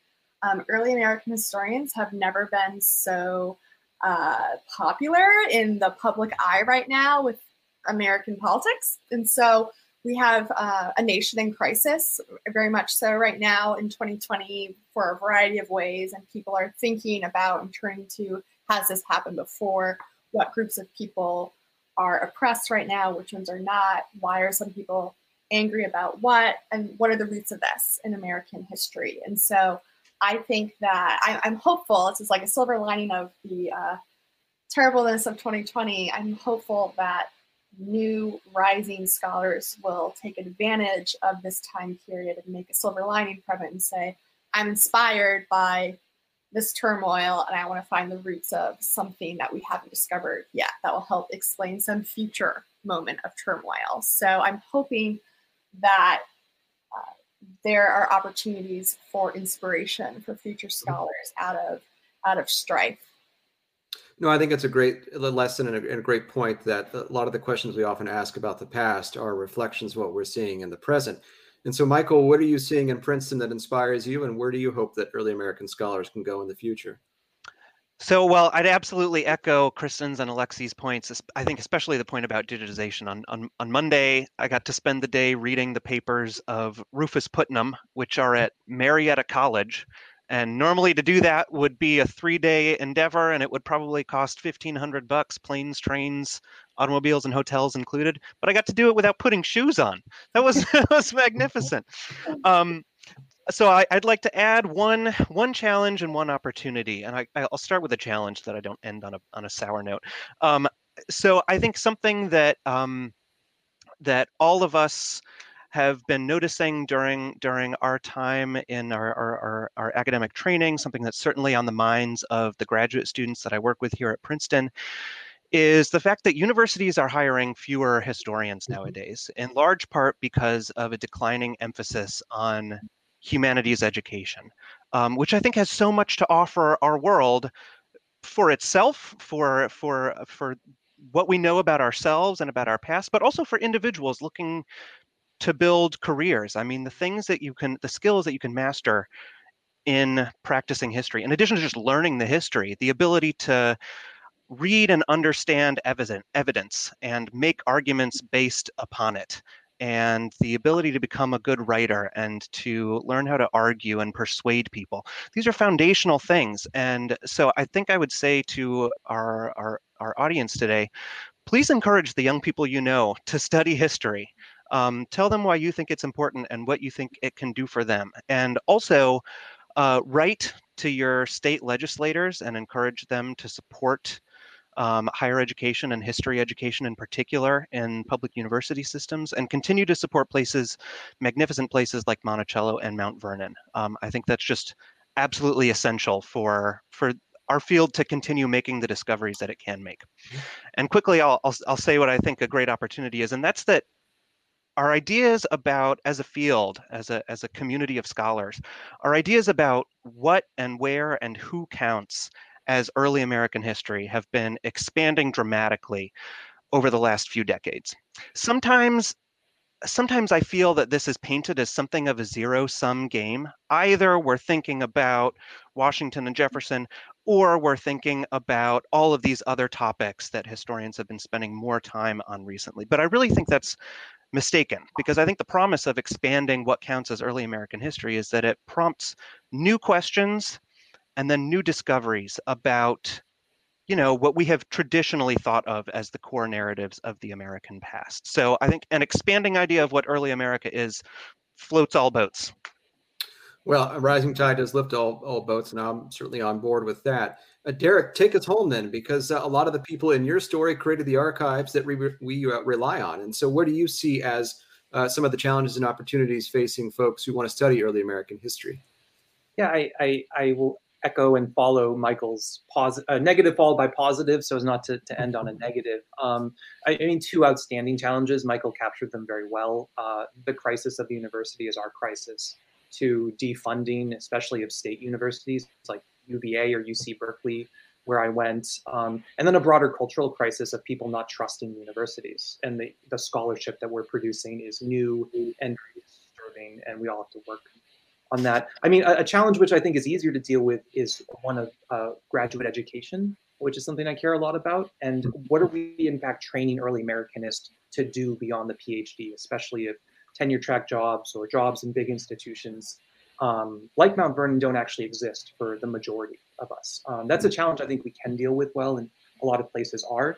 [SPEAKER 3] um, early American historians have never been so uh, popular in the public eye right now with American politics. And so we have uh, a nation in crisis, very much so right now in 2020 for a variety of ways. And people are thinking about and turning to has this happened before? What groups of people are oppressed right now? Which ones are not? Why are some people angry about what? And what are the roots of this in American history? And so I think that I, am hopeful. This is like a silver lining of the uh, terribleness of 2020. I'm hopeful that new rising scholars will take advantage of this time period and make a silver lining from it and say, I'm inspired by this turmoil and I want to find the roots of something that we haven't discovered yet that will help explain some future moment of turmoil. So I'm hoping that there are opportunities for inspiration for future mm-hmm. scholars out of out of strife.
[SPEAKER 1] No, I think it's a great lesson and a, and a, great point that a lot of the questions we often ask about the past are reflections of what we're seeing in the present. And so, Michael, what are you seeing in Princeton that inspires you, and where do you hope that early American scholars can go in the future?
[SPEAKER 4] So, well, I'd absolutely echo Kristen's and Alexi's points. I think especially the point about digitization. On, on, on Monday, I got to spend the day reading the papers of Rufus Putnam, which are at Marietta College. And normally to do that would be a three-day endeavor, and it would probably cost fifteen hundred bucks, planes, trains, automobiles, and hotels included. But I got to do it without putting shoes on. That was that was magnificent. Um, so I, would like to add one one challenge and one opportunity, and I, will start with a challenge that I don't end on a on a sour note. Um, so I think something that um, that all of us have been noticing during during our time in our, our, our, our, academic training, something that's certainly on the minds of the graduate students that I work with here at Princeton, is the fact that universities are hiring fewer historians mm-hmm. nowadays, in large part because of a declining emphasis on humanities education, um, which I think has so much to offer our world for itself, for for for what we know about ourselves and about our past, but also for individuals looking to build careers. I mean, the things that you can, the skills that you can master in practicing history, in addition to just learning the history, the ability to read and understand evidence evidence and make arguments based upon it and the ability to become a good writer and to learn how to argue and persuade people. These are foundational things. And so I think I would say to our, our, our audience today, please encourage the young people you know to study history. Um, tell them why you think it's important and what you think it can do for them. And also, uh, write to your state legislators and encourage them to support um, higher education and history education in particular in public university systems and continue to support places, magnificent places like Monticello and Mount Vernon. Um, I think that's just absolutely essential for, for our field to continue making the discoveries that it can make. Mm-hmm. And quickly, I'll, I'll, I'll say what I think a great opportunity is, and that's that our ideas about as a field as a as a community of scholars our ideas about what and where and who counts as early American history have been expanding dramatically over the last few decades. Sometimes sometimes I feel that this is painted as something of a zero sum game. Either we're thinking about Washington and Jefferson, or we're thinking about all of these other topics that historians have been spending more time on recently. But I really think that's mistaken because I think the promise of expanding what counts as early American history is that it prompts new questions and then new discoveries about you know what we have traditionally thought of as the core narratives of the american past. So i think an expanding idea of what early america is floats all boats.
[SPEAKER 1] Well a rising tide does lift all, all boats and i'm certainly on board with that. Uh, derek take us home then because uh, a lot of the people in your story created the archives that we, we uh, rely on. And so what do you see as uh, some of the challenges and opportunities facing folks who want to study early american history?
[SPEAKER 6] Yeah i, I, I will echo and follow Michael's positive, uh, negative followed by positive, so as not to, to end on a negative. Um, I, I, mean, two outstanding challenges. Michael captured them very well. Uh, the crisis of the university is our crisis to defunding, especially of state universities like UVA or UC Berkeley, where I went, um, and then a broader cultural crisis of people not trusting universities. And the, the scholarship that we're producing is new and disturbing, and we all have to work on that. I mean, a, a, challenge which I think is easier to deal with is one of uh, graduate education, which is something I care a lot about. And what are we, in fact, training early Americanists to do beyond the PhD, especially if tenure track jobs or jobs in big institutions um, like Mount Vernon don't actually exist for the majority of us. Um, that's a challenge I think we can deal with well, and a lot of places are.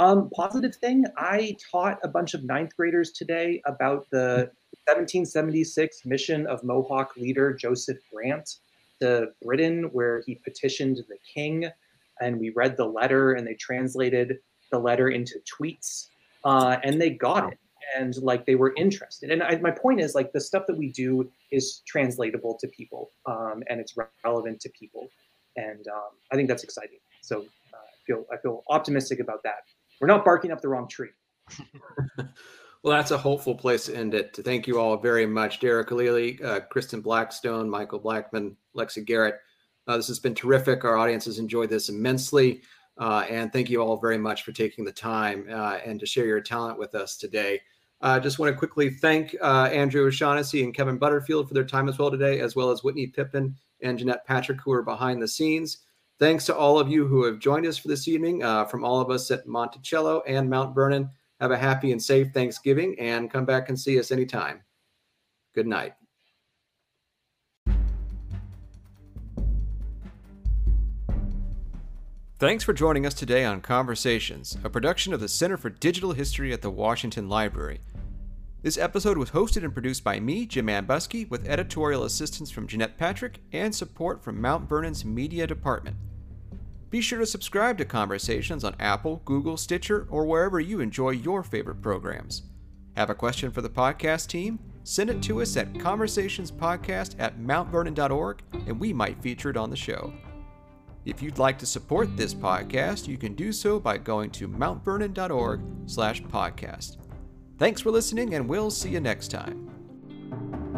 [SPEAKER 6] Um, positive thing, I taught a bunch of ninth graders today about the 1776 mission of Mohawk leader Joseph Brant to Britain, where he petitioned the king, and we read the letter, and they translated the letter into tweets, uh, and they got it, and like they were interested. And I, my point is, like the stuff that we do is translatable to people, um, and it's relevant to people, and um, I think that's exciting. So uh, I feel I feel optimistic about that. We're not barking up the wrong tree.
[SPEAKER 1] Well, that's a hopeful place to end it. Thank you all very much, Derek Khalili, uh, Kristen Blackstone, Michael Blaakman, Lexi Garrett. Uh, this has been terrific. Our audience has enjoyed this immensely. Uh, and thank you all very much for taking the time uh, and to share your talent with us today. I just want to quickly thank uh, Andrew O'Shaughnessy and Kevin Butterfield for their time as well today, as well as Whitney Pippin and Jeanette Patrick, who are behind the scenes. Thanks to all of you who have joined us for this evening, uh, from all of us at Monticello and Mount Vernon. Have a happy and safe Thanksgiving and come back and see us anytime. Good night. Thanks for joining us today on Conversations, a production of the Center for Digital History at the Washington Library. This episode was hosted and produced by me, Jim Ambuske, with editorial assistance from Jeanette Patrick and support from Mount Vernon's media department. Be sure to subscribe to Conversations on Apple, Google, Stitcher, or wherever you enjoy your favorite programs. Have a question for the podcast team? Send it to us at conversationspodcast at mountvernon.org and we might feature it on the show. If you'd like to support this podcast, you can do so by going to mountvernon.org slash podcast. Thanks for listening, and we'll see you next time.